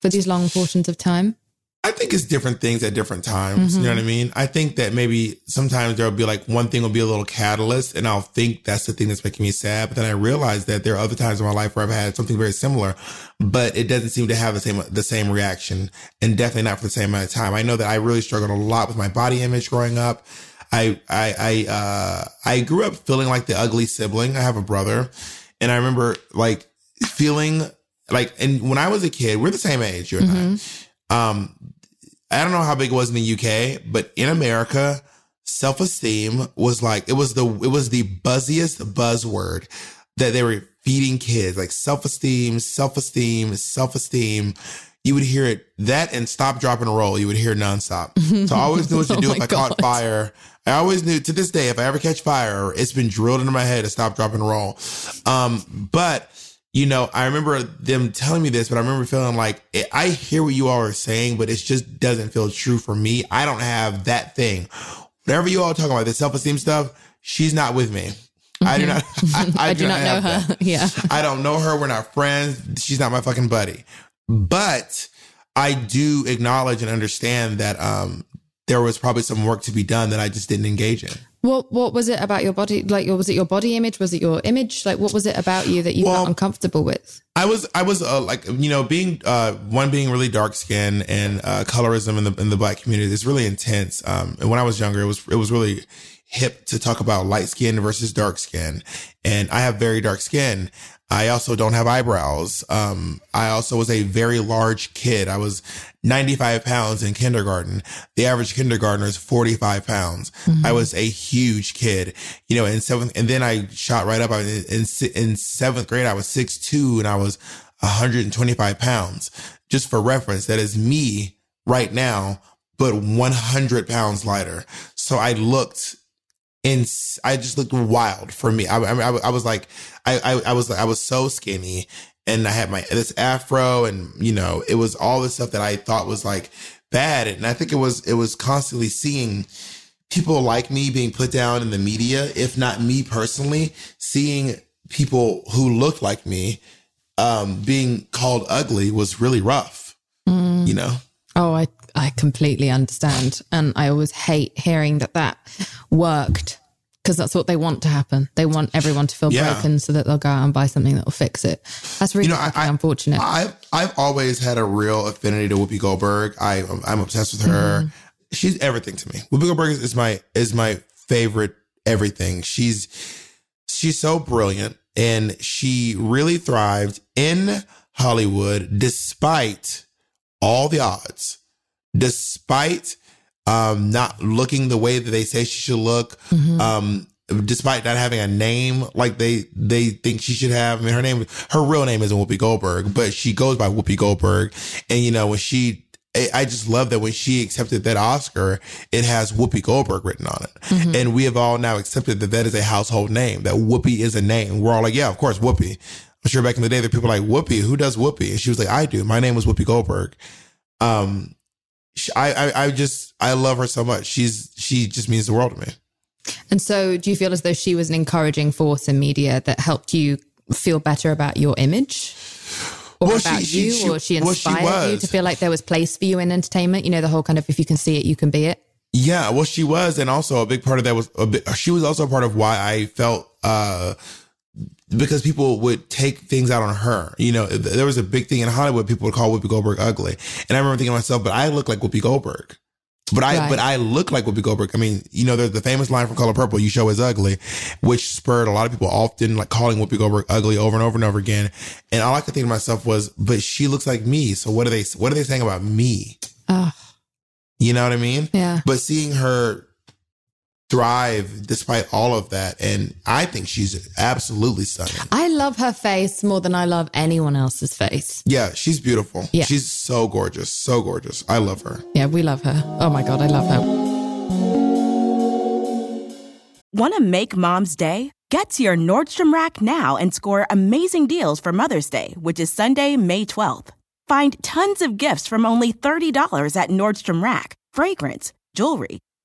for these long portions of time I think it's different things at different times. You know what I mean? I think that maybe sometimes there'll be like one thing will be a little catalyst and I'll think that's the thing that's making me sad. But then I realize that there are other times in my life where I've had something very similar, but it doesn't seem to have the same, the same reaction and definitely not for the same amount of time. I know that I really struggled a lot with my body image growing up. I, I, I, uh, I grew up feeling like the ugly sibling. I have a brother and I remember like feeling like, and when I was a kid, we're the same age, you and I. Um, I don't know how big it was in the UK, but in America, self-esteem was like it was the it was the buzziest buzzword that they were feeding kids like self-esteem, self-esteem, self-esteem. You would hear it that and stop, drop, and roll. You would hear nonstop. So I always knew what to Oh do if I caught fire. I always knew to this day if I ever catch fire, it's been drilled into my head to stop, drop, and roll. Um, but you know, I remember them telling me this, but I remember feeling like eh, I hear what you all are saying, but it just doesn't feel true for me. I don't have that thing. Whatever you all talking about, the self esteem stuff, she's not with me. I do not. I, i, do not know her that. yeah I don't know her. We're not friends. She's not my fucking buddy. But I do acknowledge and understand that um, there was probably some work to be done that I just didn't engage in. What What was it about your body? Like, was it your body image? Was it your image? Like, what was it about you that you Well, felt uncomfortable with? I was I was uh, like you know being uh, one being really dark skin and uh, colorism in the in the black community is really intense. Um, and when I was younger, it was it was really hip to talk about light skin versus dark skin. And I have very dark skin. I also don't have eyebrows. Um, I also was a very large kid. I was 95 pounds in kindergarten. The average kindergartner is 45 pounds. I was a huge kid, you know, in seventh, and then I shot right up. I in, in, in seventh grade, I was 6'2 and I was 125 pounds. Just for reference, that is me right now, but 100 pounds lighter. So I looked and I just looked wild for me. I, I, I, was like, I, I, I was, I was so skinny and I had my, this afro and, you know, it was all the stuff that I thought was like bad. And I think it was, it was constantly seeing people like me being put down in the media, if not me personally, seeing people who looked like me, um, being called ugly was really rough, you know? Oh, I I completely understand, and I always hate hearing that that worked because that's what they want to happen. They want everyone to feel Yeah. broken so that they'll go out and buy something that will fix it. That's really You know, I- unfortunate. I've I've always had a real affinity to Whoopi Goldberg. I I'm obsessed with her. Mm-hmm. She's everything to me. Whoopi Goldberg is, is my is my favorite everything. She's she's so brilliant and she really thrived in Hollywood despite all the odds. Despite um not looking the way that they say she should look, um despite not having a name like they they think she should have. I mean, her name, her real name isn't Whoopi Goldberg, but she goes by Whoopi Goldberg. And you know, when she, I just love that when she accepted that Oscar, it has Whoopi Goldberg written on it, and we have all now accepted that that is a household name. That Whoopi is a name. We're all like, yeah, of course, Whoopi. I'm sure back in the day, there were people like Whoopi. Who does Whoopi? And she was like, I do. My name was Whoopi Goldberg. Um, she- I, I, I just, I love her so much. She's, she just means the world to me. and so, do you feel as though she was an encouraging force in media that helped you feel better about your image? Or Well, about she- you, she- or she well, she inspired you to feel like there was place for you in entertainment? You know, the whole kind of if you can see it, you can be it. Yeah, well, she was, and also a big part of that was a bit, she was also a part of why I felt uh because people would take things out on her. You know, there was a big thing in Hollywood. People would call Whoopi Goldberg ugly, and I remember thinking to myself, "But I look like Whoopi Goldberg." But I, Right. but I look like Whoopi Goldberg. I mean, you know, there's the famous line from Color Purple, "You show is ugly," which spurred a lot of people often like calling Whoopi Goldberg ugly over and over and over again. And all I could think to myself was, "But she looks like me. So what are they? What are they saying about me?" Oh, You know what I mean? yeah. but seeing her thrive despite all of that and i think she's absolutely stunning I love her face more than I love anyone else's face. yeah she's beautiful Yeah. she's so gorgeous so gorgeous i love her Yeah, we love her. Oh my God, I love her. Want to make mom's day? Get to your Nordstrom Rack now and score amazing deals for Mother's Day, which is Sunday, May 12th. Find tons of gifts from only $30 at Nordstrom Rack fragrance, jewelry,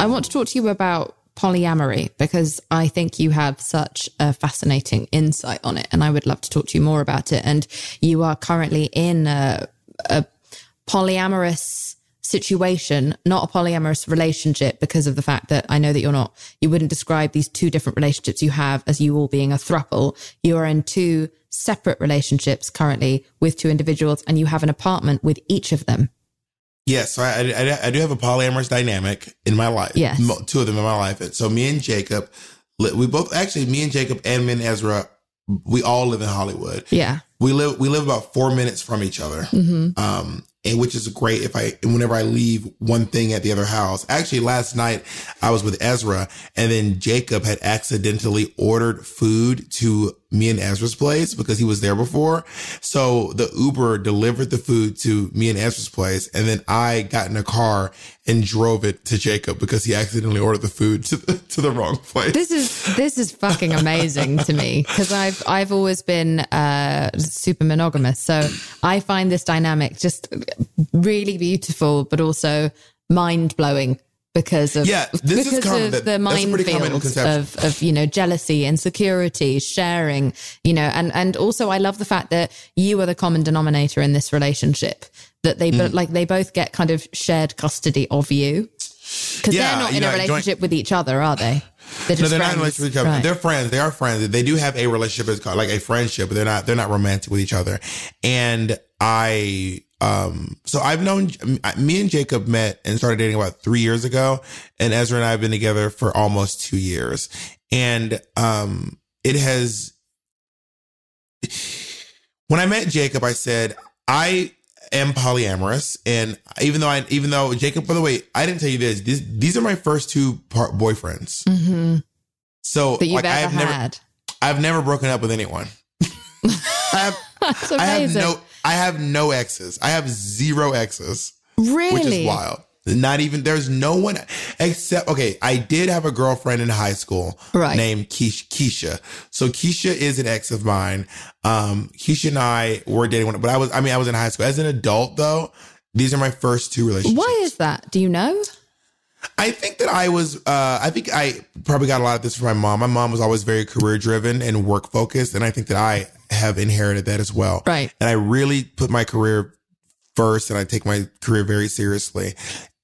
I want to talk to you about polyamory because I think you have such a fascinating insight on it, and I would love to talk to you more about it. And you are currently in a, a polyamorous situation, not a polyamorous relationship, because of the fact that I know that you're not, you wouldn't describe these two different relationships you have as you all being a thruple. You are in two separate relationships currently with two individuals, and you have an apartment with each of them. Yes so I, I, I do have a polyamorous dynamic in my life Yes. Two of them in my life and so me and jacob we both actually me and Jacob and me and Ezra, we all live in Hollywood. Yeah. We live we live about four minutes from each other. hmm Um, and which is great if I whenever I leave one thing at the other house. Actually, last night I was with Ezra, and then Jacob had accidentally ordered food to me and Ezra's place because he was there before. So the Uber delivered the food to me and Ezra's place, and then I got in a car and drove it to Jacob because he accidentally ordered the food to the, to the wrong place. This is this is fucking amazing to me because I've I've always been uh, super monogamous, so I find this dynamic just really beautiful, but also mind blowing because of Yeah, this is because common. of That- the that's a pretty common minefields of of you know jealousy, insecurity, sharing, you know, and and also I love the fact that you are the common denominator in this relationship. That they Mm. but like they both get kind of shared custody of you because Yeah, they're not in know, a joint- relationship with each other, are they? They're No, they're not friends. in a relationship with each other. Right. They're friends. They are friends. They do have a relationship. Like a friendship, but they're not. They're not romantic with each other. And I, um, so I've known me and Jacob met and started dating about three years ago, and Ezra and I have been together for almost two years, and um, it has. When I met Jacob, I said I am polyamorous, and even though I, even though Jacob, by the way, I didn't tell you this. These these are my first two part boyfriends. hmm So that you've like, ever never, had. I've never broken up with anyone. I have, That's I have no, I have no exes. I have zero exes, really? which is wild. Not even there's no one except okay. I did have a girlfriend in high school Right. named Keisha. Keisha. So Keisha is an ex of mine. Um, Keisha and I were dating, when, but I was I mean I was in high school. As an adult though, these are my first two relationships. Why is that? Do you know? I think that I was, uh, I think I probably got a lot of this from my mom. My mom was always very career driven and work focused. And I think that I have inherited that as well. Right. And I really put my career first and I take my career very seriously.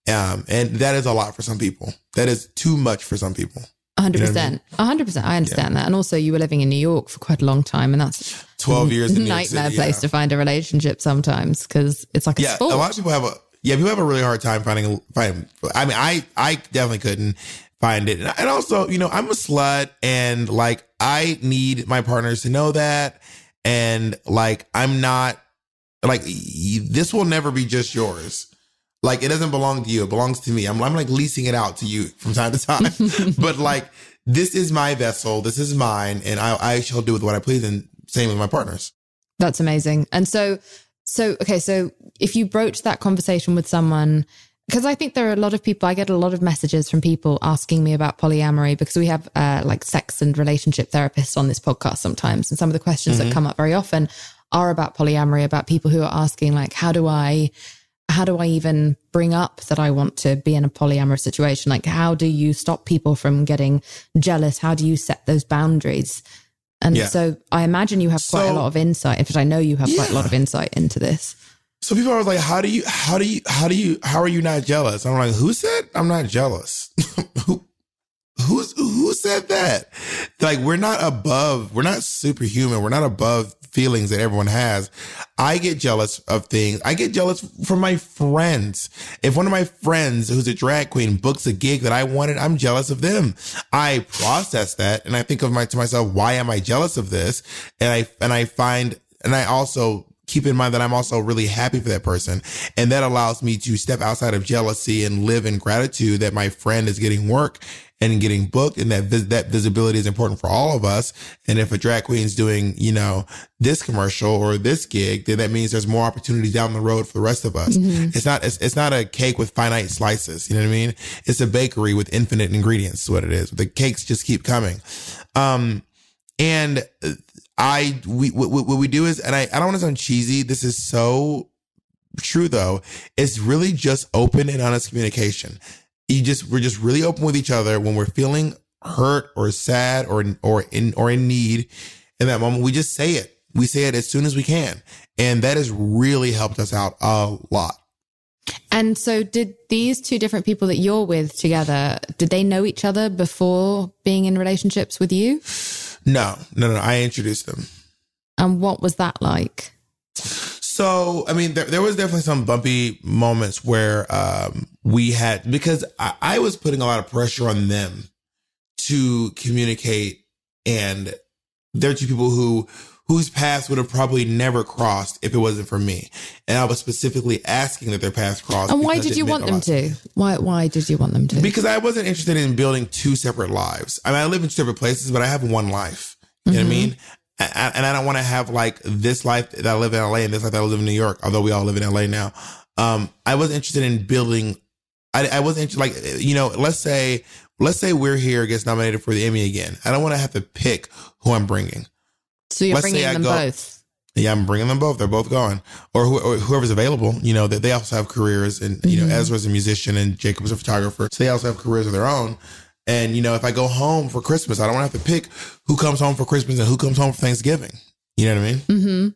Um, and that is a lot for some people. That is too much for some people. 100%. You know I mean? 100%. I understand that. And also, you were living in New York for quite a long time, and that's 12 years in a New nightmare City, place yeah. to find a relationship sometimes because it's like a yeah, sport. a lot of people have a yeah, people have a really hard time finding finding. I mean, I I definitely couldn't find it, and also, you know, I'm a slut, and like I need my partners to know that, and like I'm not like this will never be just yours. Like it doesn't belong to you; it belongs to me. I'm I'm like leasing it out to you from time to time, but like this is my vessel, this is mine, and I I shall do with what I please, and same with my partners. That's amazing. And so, so, okay, so if you broach that conversation with someone, because I think there are a lot of people, I get a lot of messages from people asking me about polyamory because we have uh, like sex and relationship therapists on this podcast sometimes. And some of the questions that come up very often are about polyamory, about people who are asking, like, how do I, how do I even bring up that I want to be in a polyamorous situation? Like, how do you stop people from getting jealous? How do you set those boundaries? And Yeah. so I imagine you have quite a lot of insight. In fact, I know you have quite a lot of insight into this. So people are like, how do you, how do you, how do you, how are you not jealous? I'm like, who said I'm not jealous? who, who's, who said that? Like, we're not above, we're not superhuman. We're not above feelings that everyone has. I get jealous of things. I get jealous from my friends. If one of my friends who's a drag queen books a gig that I wanted, I'm jealous of them. I process that and I think of my, to myself, why am I jealous of this? And I, and I find, and I also keep in mind that I'm also really happy for that person. And that allows me to step outside of jealousy and live in gratitude that my friend is getting work and getting booked and that vis- that visibility is important for all of us. And if a drag queen's doing, you know, this commercial or this gig, then that means there's more opportunities down the road for the rest of us. It's not, it's, it's not a cake with finite slices. You know what I mean? It's a bakery with infinite ingredients is what it is. The cakes just keep coming. Um, and uh, I, we, what, we do is, and I, I don't want to sound cheesy. This is so true though. It's really just open and honest communication. You just, we're just really open with each other when we're feeling hurt or sad or, or in, or in need in that moment. We just say it. We say it as soon as we can. And that has really helped us out a lot. And so, did these two different people that you're with together, did they know each other before being in relationships with you? No, no, no. I introduced them. And what was that like? So, I mean, there, there was definitely some bumpy moments where um, we had, because I, I was putting a lot of pressure on them to communicate and they're two people who whose paths would have probably never crossed if it wasn't for me. And I was specifically asking that their paths cross. And why did you want them to? Why why did you want them to? Because I wasn't interested in building two separate lives. I mean, I live in two separate places, but I have one life. You know what I mean? A- a- And I don't want to have like this life that I live in LA and this life that I live in New York, although we all live in LA now. Um, I wasn't interested in building. I, I wasn't inter- like, you know, let's say, let's say we're here, gets nominated for the Emmy again. I don't want to have to pick who I'm bringing. So you're let's bringing them go- both. Yeah, I'm bringing them both. They're both going, or, who, or whoever's available. You know that they also have careers, and you know Ezra's a musician and Jacob's a photographer, so they also have careers of their own. And you know, if I go home for Christmas, I don't want to have to pick who comes home for Christmas and who comes home for Thanksgiving. You know what I mean? hmm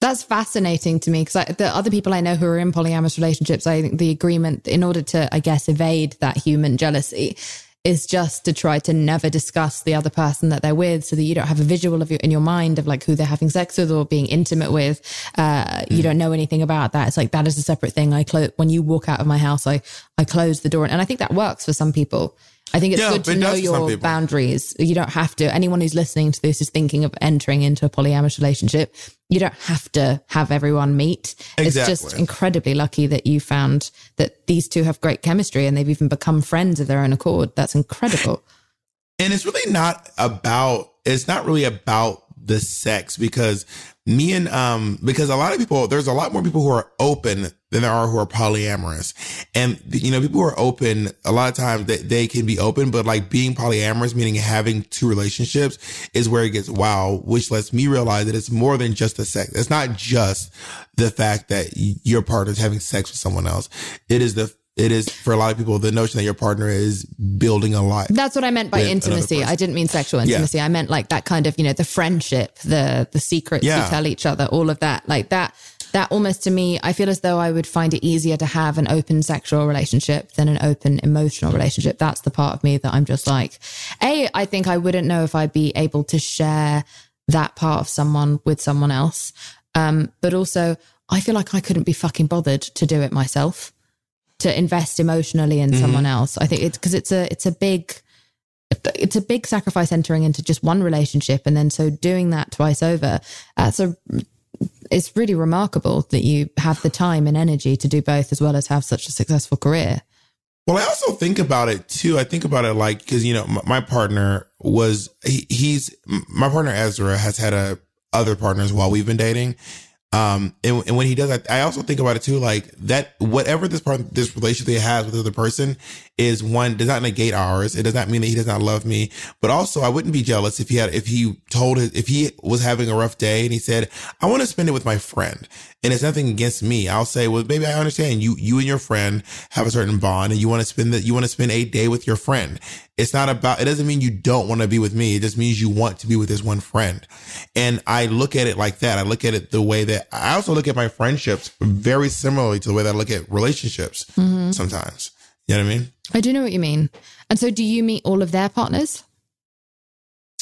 That's fascinating to me because the other people I know who are in polyamorous relationships, I think the agreement, in order to, I guess, evade that human jealousy, is just to try to never discuss the other person that they're with, so that you don't have a visual of your in your mind of like who they're having sex with or being intimate with. Uh, You don't know anything about that. It's like that is a separate thing. I close when you walk out of my house, I I close the door, and I think that works for some people. I think it's Yeah, good to know does for some your boundaries. You don't have to. Anyone who's listening to this is thinking of entering into a polyamorous relationship. You don't have to have everyone meet. It's just incredibly lucky that you found that these two have great chemistry and they've even become friends of their own accord. That's incredible. and it's really not about it's not really about the sex because me and um because a lot of people there's a lot more people who are open than there are who are polyamorous. And you know people who are open a lot of times they, they can be open but like being polyamorous meaning having two relationships is where it gets wow which lets me realize that it's more than just the sex. It's not just the fact that your partner's having sex with someone else. It is the it is for a lot of people the notion that your partner is building a life That's what I meant by intimacy. I didn't mean sexual Yeah. intimacy. I meant like that kind of, you know, the friendship, the the secrets Yeah. you tell each other, all of that. Like that that almost to me, I feel as though I would find it easier to have an open sexual relationship than an open emotional relationship. That's the part of me that I'm just like, A, I think I wouldn't know if I'd be able to share that part of someone with someone else. Um, but also I feel like I couldn't be fucking bothered to do it myself to invest emotionally in mm-hmm. someone else. I think it's because it's a it's a big it's a big sacrifice entering into just one relationship and then so doing that twice over. That's a it's really remarkable that you have the time and energy to do both as well as have such a successful career. Well, I also think about it too. I think about it like because you know my, my partner was he, he's my partner Ezra has had a other partners while we've been dating. Um, and, and when he does that, I also think about it too, like that, whatever this part, this relationship he has with the other person is one, does not negate ours. It does not mean that he does not love me, but also I wouldn't be jealous if he had, if he told his, if he was having a rough day and he said, I want to spend it with my friend and it's nothing against me. I'll say, well, maybe I understand you, you and your friend have a certain bond and you want to spend that, you want to spend a day with your friend. It's not about, it doesn't mean you don't want to be with me. It just means you want to be with this one friend. And I look at it like that. I look at it the way that I also look at my friendships very similarly to the way that I look at relationships mm-hmm. sometimes. You know what I mean? I do know what you mean. And so do you meet all of their partners?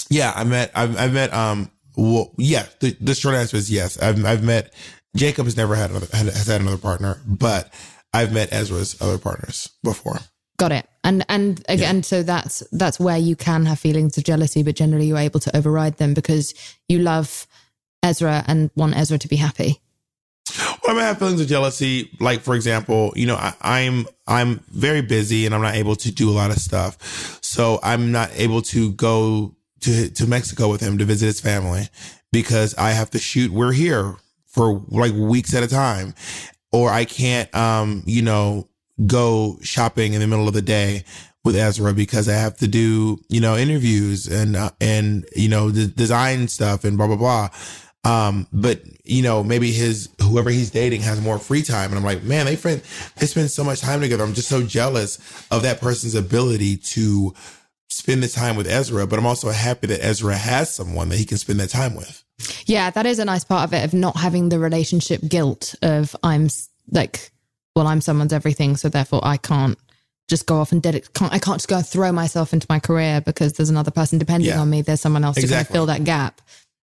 Yeah, I met, I've, I've met, um, well, yeah, the, the short answer is yes. I've, I've met, Jacob has never had another, has had another partner, but I've met Ezra's other partners before. Got it. And and again, so that's that's where you can have feelings of jealousy, but generally you're able to override them because you love Ezra and want Ezra to be happy. I might have feelings of jealousy. Like, for example, you know, I, I'm I'm very busy and I'm not able to do a lot of stuff. So I'm not able to go to to Mexico with him to visit his family because I have to shoot. We're here for like weeks at a time, or I can't, um, you know, go shopping in the middle of the day with Ezra because I have to do, you know, interviews and, uh, and, you know, the design stuff and blah, blah, blah. Um, but you know, maybe his, whoever he's dating has more free time. And I'm like, man, they friend, they spend so much time together. I'm just so jealous of that person's ability to spend the time with Ezra. But I'm also happy that Ezra has someone that he can spend that time with. Yeah, that is a nice part of it of not having the relationship guilt of I'm like, well, I'm someone's everything, so therefore I can't just go off and dedic- can't I can't just go and throw myself into my career because there's another person depending Yeah. on me. There's someone else to kind of fill that gap.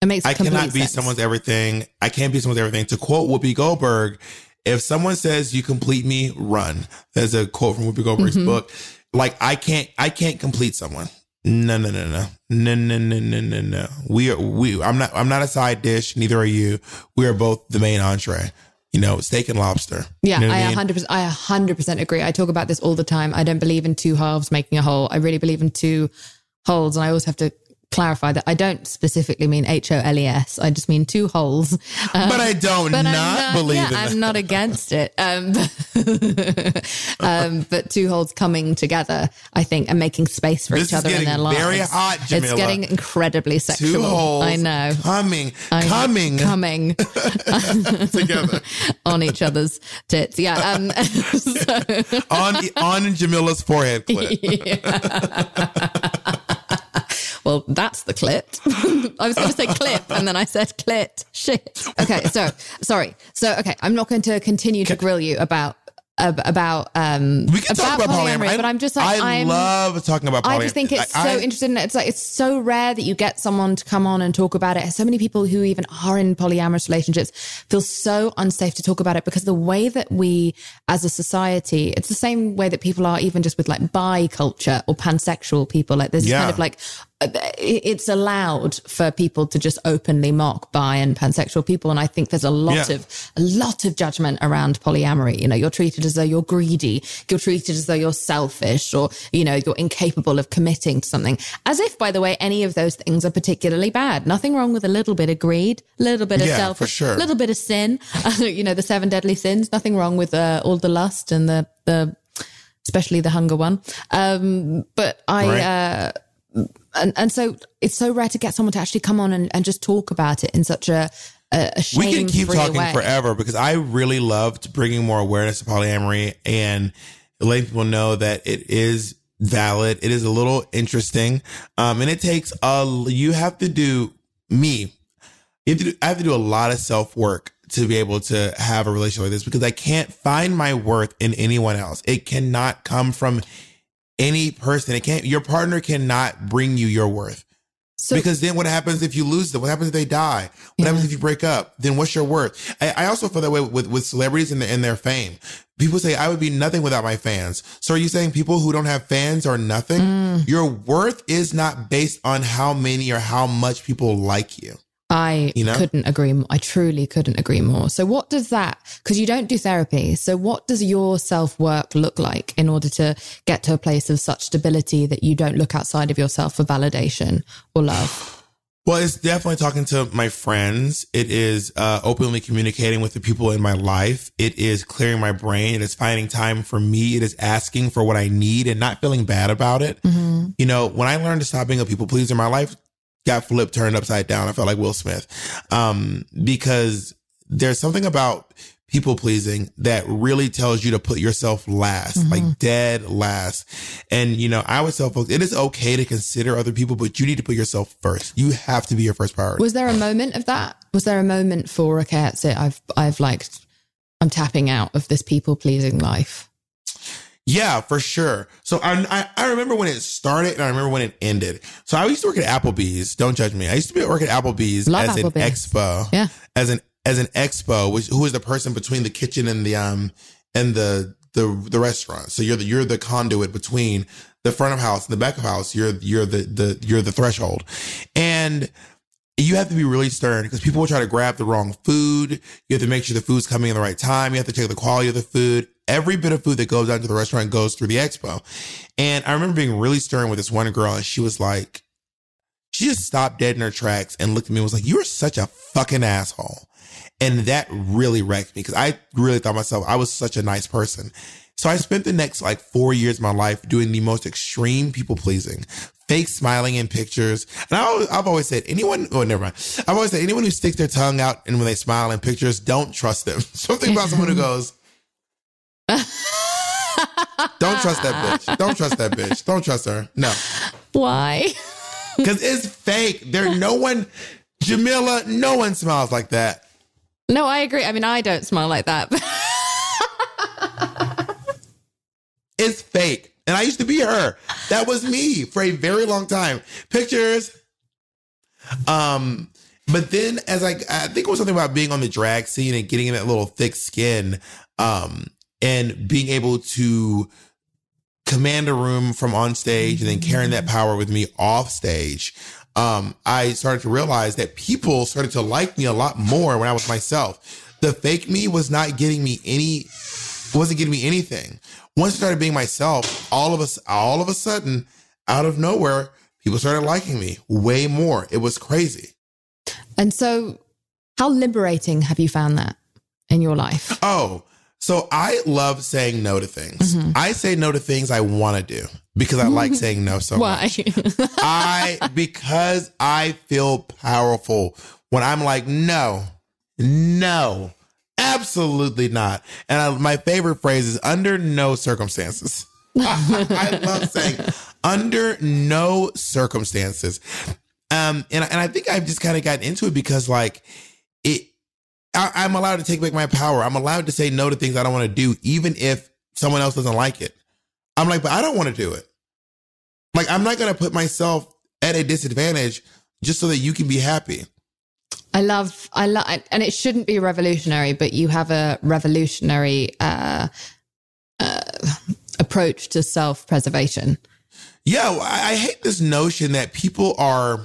It makes I cannot be sense. someone's everything. I can't be someone's everything. To quote Whoopi Goldberg, if someone says you complete me, run. There's a quote from Whoopi Goldberg's Mm-hmm. book. Like I can't, I can't complete someone. No, no, no, no, no, no, no, no, no, no. We are we. I'm not. I'm not a side dish. Neither are you. We are both the main entree. You know, steak and lobster. Yeah, You know I mean? 100%, I 100% agree. I talk about this all the time. I don't believe in two halves making a whole. I really believe in two wholes. And I always have to clarify that I don't specifically mean H O L E S. I just mean two holes. Um, But I don't but not, not, believe yeah. I'm not against it. Um, um, but two holes coming together, I think, and making space for This each other in their lives. very hot, Jameela. It's getting incredibly sexual. Two holes. I know. Coming, I know. coming, Coming together on each other's tits. Yeah. Um, so, on on Jameela's forehead clip. Well, that's the clip. I was going to say clip and then I said clit. Shit. Okay. So, sorry. So, okay. I'm not going to continue to grill you about. ab- About um, We can talk about polyamory, but I'm just like I I'm, love talking about polyamory. I just think it's so I- interesting. It's like it's so rare that you get someone to come on and talk about it. So many people who even are in polyamorous relationships feel so unsafe to talk about it because the way that we, as a society, it's the same way that people are even just with like bi culture or pansexual people. Like there's this Yeah. kind of like it's allowed for people to just openly mock bi and pansexual people, and I think there's a lot Yeah. of a lot of judgment around polyamory. You know, you're treated as though you're greedy, you're treated as though you're selfish, or, you know, you're incapable of committing to something. As if, by the way, any of those things are particularly bad. Nothing wrong with a little bit of greed, a little bit of Yeah, selfish, for sure. a little bit of sin, you know, the seven deadly sins. Nothing wrong with uh, all the lust and the, the, especially the hunger one. Um, but I, Right. uh, and, and so it's so rare to get someone to actually come on and, and just talk about it in such a, a, a we can keep talking way. forever because I really loved bringing more awareness to polyamory and letting people know that it is valid. It is a little interesting. Um, and it takes a, you have to do me. You have to do, I have to do a lot of self work to be able to have a relationship like this because I can't find my worth in anyone else. It cannot come from any person. It can't, your partner cannot bring you your worth. So- because then what happens if you lose them? What happens if they die? What happens if you break up? Then what's your worth? I, I also feel that way with, with celebrities and their, and their fame. People say, I would be nothing without my fans. So are you saying people who don't have fans are nothing? Mm. Your worth is not based on how many or how much people like you. I You know? couldn't agree more. I truly couldn't agree more. So what does that, because you don't do therapy. So what does your self work look like in order to get to a place of such stability that you don't look outside of yourself for validation or love? Well, it's definitely talking to my friends. It is uh, openly communicating with the people in my life. It is clearing my brain. It is finding time for me. It is asking for what I need and not feeling bad about it. You know, when I learned to stop being a people pleaser, in my life got flipped, turned upside down. I felt like Will Smith. Um, because there's something about people pleasing that really tells you to put yourself last, like dead last. And, you know, I would tell folks, it is okay to consider other people, but you need to put yourself first. You have to be your first priority. Was there a moment of that? Was there a moment for, okay, that's it. I've, I've like, I'm tapping out of this people pleasing life. Yeah, for sure. So I, I I remember when it started and I remember when it ended. So I used to work at Applebee's. Don't judge me. I used to be work at Applebee's Love as an expo. Yeah. As an as an expo, which who is the person between the kitchen and the um and the the the restaurant. So you're the you're the conduit between the front of house and the back of house. You're you're the the you're the threshold. And you have to be really stern because people will try to grab the wrong food. You have to make sure the food's coming in the right time. You have to check the quality of the food. Every bit of food that goes out to the restaurant goes through the expo. And I remember being really stern with this one girl and she was like, she just stopped dead in her tracks and looked at me and was like, you are such a fucking asshole. And that really wrecked me because I really thought myself, I was such a nice person. So I spent the next like four years of my life doing the most extreme people pleasing, fake smiling in pictures. And I I've always said anyone, oh, never mind. I've always said anyone who sticks their tongue out and when they smile in pictures, don't trust them. Something about someone who goes, don't trust that bitch. Don't trust that bitch. Don't trust her. No. Why? Cause it's fake. There, no one, Jameela, no one smiles like that. No, I agree. I mean, I don't smile like that. It's fake. And I used to be her. That was me for a very long time. Pictures. Um, but then as I I think it was something about being on the drag scene and getting in that little thick skin, um, and being able to command a room from on stage and then carrying that power with me off stage, um, I started to realize that people started to like me a lot more when I was myself. The fake me was not getting me any, wasn't getting me anything. Once I started being myself, all of us, all of a sudden, out of nowhere, people started liking me way more. It was crazy. And so, how liberating have you found that in your life? Oh, so I love saying no to things. Mm-hmm. I say no to things I want to do because I like saying no so Why? much. I because I feel powerful when I'm like no, no, absolutely not. And I, my favorite phrase is under no circumstances. I love saying under no circumstances. Um, and and I think I've just kind of gotten into it because like I, I'm allowed to take back my power. I'm allowed to say no to things I don't want to do, even if someone else doesn't like it. I'm like, but I don't want to do it. Like, I'm not going to put myself at a disadvantage just so that you can be happy. I love, I love, and it shouldn't be revolutionary, but you have a revolutionary uh, uh, approach to self preservation. Yeah, I, I hate this notion that people are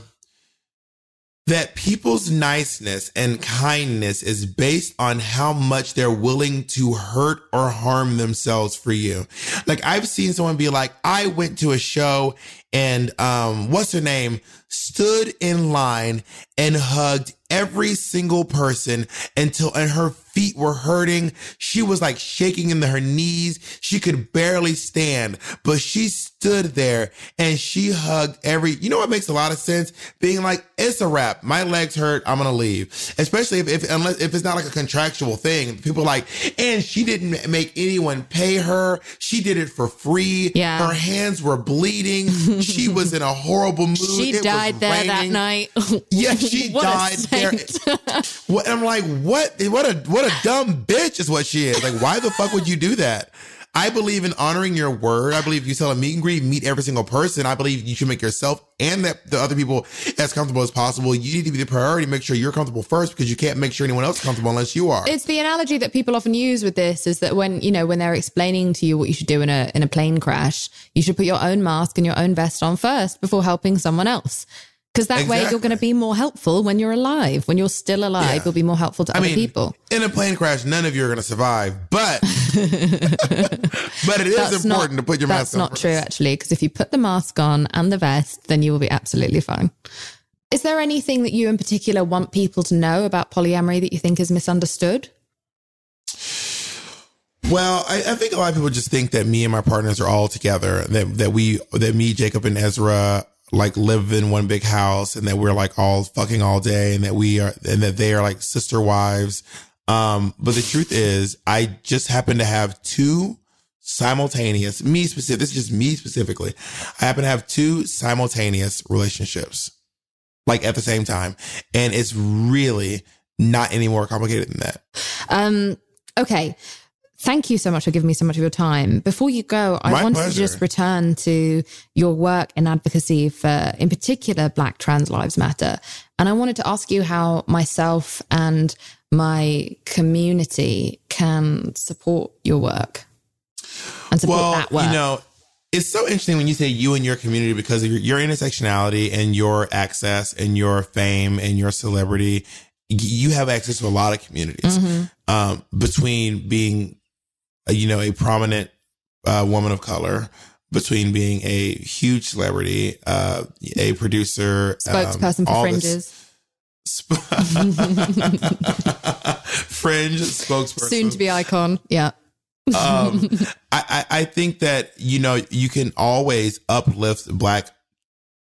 that people's niceness and kindness is based on how much they're willing to hurt or harm themselves for you. Like I've seen someone be like, I went to a show and um what's her name stood in line and hugged every single person until and her feet were hurting. She was like shaking in the, her knees. She could barely stand, but she stood there and she hugged every, you know what makes a lot of sense? Being like, it's a wrap. My legs hurt. I'm going to leave. Especially if, if, unless, if it's not like a contractual thing. People like, and she didn't make anyone pay her. She did it for free. Yeah. Her hands were bleeding. she was in a horrible mood. She It died there that night. Yeah, she died there. What I'm like, what? What a what a dumb bitch is what she is. Like, why the fuck would you do that? I believe in honoring your word. I believe you sell a meet and greet, meet every single person. I believe you should make yourself and that the other people as comfortable as possible. You need to be the priority. Make sure you're comfortable first because you can't make sure anyone else is comfortable unless you are. It's the analogy that people often use with this is that when, you know, when they're explaining to you what you should do in a in a plane crash, you should put your own mask and your own vest on first before helping someone else. Because that way you're going to be more helpful when you're alive. When you're still alive, Yeah. you'll be more helpful to I other mean, people. in a plane crash, none of you are going to survive, but but it is That's important not, to put your mask on. not first. true, actually, because if you put the mask on and the vest, then you will be absolutely fine. Is there anything that you in particular want people to know about polyamory that you think is misunderstood? Well, I, I think a lot of people just think that me and my partners are all together. That that we that me, Jacob, and Ezra like live in one big house, and that we're like all fucking all day, and that we are and that they are like sister wives. Um, but the truth is, I just happen to have two simultaneous me specific. This is just me specifically. I happen to have two simultaneous relationships, like at the same time, and it's really not any more complicated than that. Um, okay. Thank you so much for giving me so much of your time. Before you go, I My wanted to just return to your work in advocacy for, in particular, Black Trans Lives Matter. And I wanted to ask you how myself and my community can support your work and support well, that work. you know, it's so interesting when you say you and your community because of your, your intersectionality and your access and your fame and your celebrity. You have access to a lot of communities Mm-hmm. um, between being, uh, you know, a prominent uh, woman of color, between being a huge celebrity, uh, a producer, um, Spokesperson for all this- Fringes. Sp- Fringe spokesperson Soon to be icon. Yeah. um, I, I, I think that, you know, you can always uplift black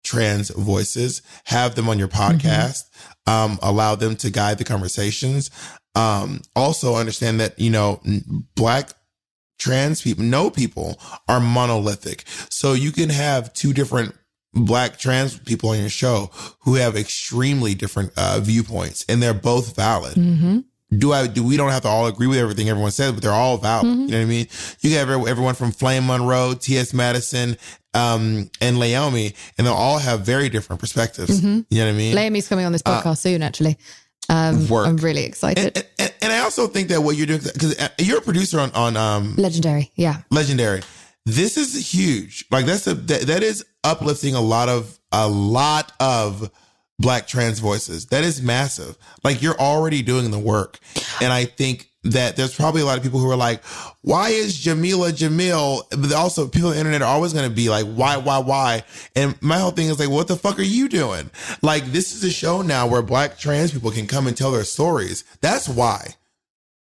trans voices, have them on your podcast, um, allow them to guide the conversations. Um, also understand that, you know, black trans people, no people are monolithic. So you can have two different black trans people on your show who have extremely different uh, viewpoints and they're both valid Mm-hmm. do I do we don't have to all agree with everything everyone says, but they're all valid. You know what I mean? You every- everyone from Flame Monroe, T.S. Madison, um, and Laomi, and they'll all have very different perspectives. You know what I mean? Laomi's coming on this podcast soon, actually. Um, Work. I'm really excited. and, and, and I also think that what you're doing because you're a producer on on um, Legendary. Yeah. Legendary. this is huge. Like that's a that, that is uplifting a lot of a lot of black trans voices. That is massive. Like you're already doing the work. And I think that there's probably a lot of people who are like, why is Jameela Jamil? But also people on the internet are always going to be like, why, why, why? And my whole thing is like, what the fuck are you doing? Like this is a show now where black trans people can come and tell their stories. That's why.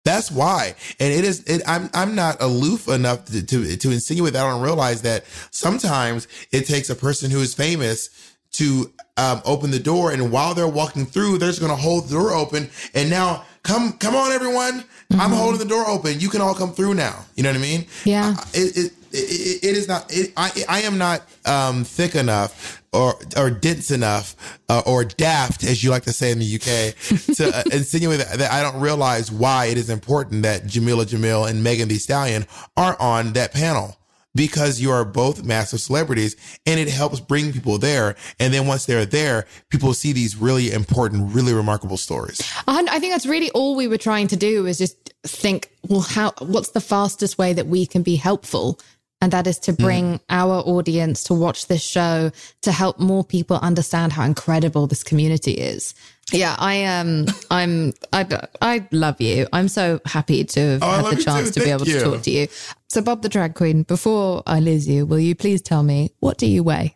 That's why. And it is, it, I'm, I'm not aloof enough to, to, to insinuate that I don't realize that sometimes it takes a person who is famous to um, open the door. And while they're walking through, they're just going to hold the door open. And now come, come on, everyone. Mm-hmm. I'm holding the door open. You can all come through now. You know what I mean? Yeah. It, it, it, it is not, it, I, I am not um, thick enough or, or dense enough uh, or daft, as you like to say in the UK, to uh, insinuate that, that, I don't realize why it is important that Jameela Jamil and Megan Thee Stallion are on that panel because you are both massive celebrities and it helps bring people there. And then once they're there, people see these really important, really remarkable stories. I think that's really all we were trying to do is just think, well, how, what's the fastest way that we can be helpful? And that is to mm. bring mm. our audience to watch this show to help more people understand how incredible this community is. Yeah, I am. Um, I'm. I. I love you. I'm so happy to have oh, had the chance to be able you. to talk to you. So, Bob the drag queen. Before I lose you, will you please tell me what do you weigh?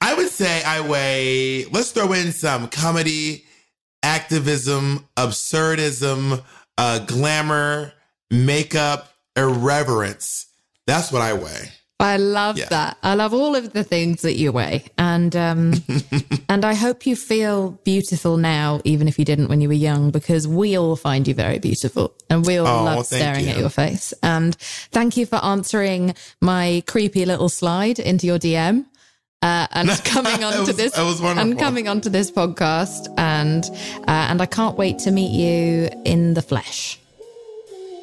I would say I weigh. Let's throw in some comedy, activism, absurdism, uh, glamour, makeup, irreverence. That's what I weigh. I love yeah. that. I love all of the things that you weigh, and um, and I hope you feel beautiful now, even if you didn't when you were young, because we all find you very beautiful, and we all oh, love staring you. at your face. And thank you for answering my creepy little slide into your DM. Uh, and coming on to this and coming onto this podcast and uh, and I can't wait to meet you in the flesh.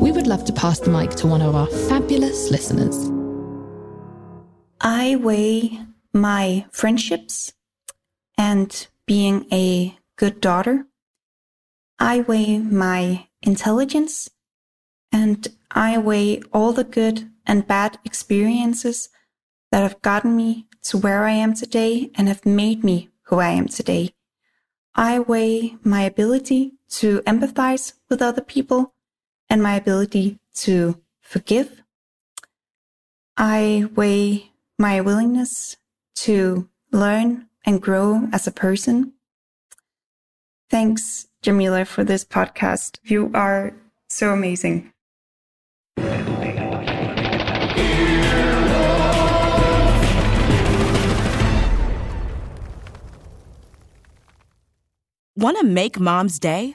we would love to pass the mic to one of our fabulous listeners. I weigh my friendships and being a good daughter. I weigh my intelligence and I weigh all the good and bad experiences that have gotten me to where I am today and have made me who I am today. I weigh my ability to empathize with other people and my ability to forgive. I weigh my willingness to learn and grow as a person. Thanks, Jameela, for this podcast. You are so amazing. Want to make mom's day?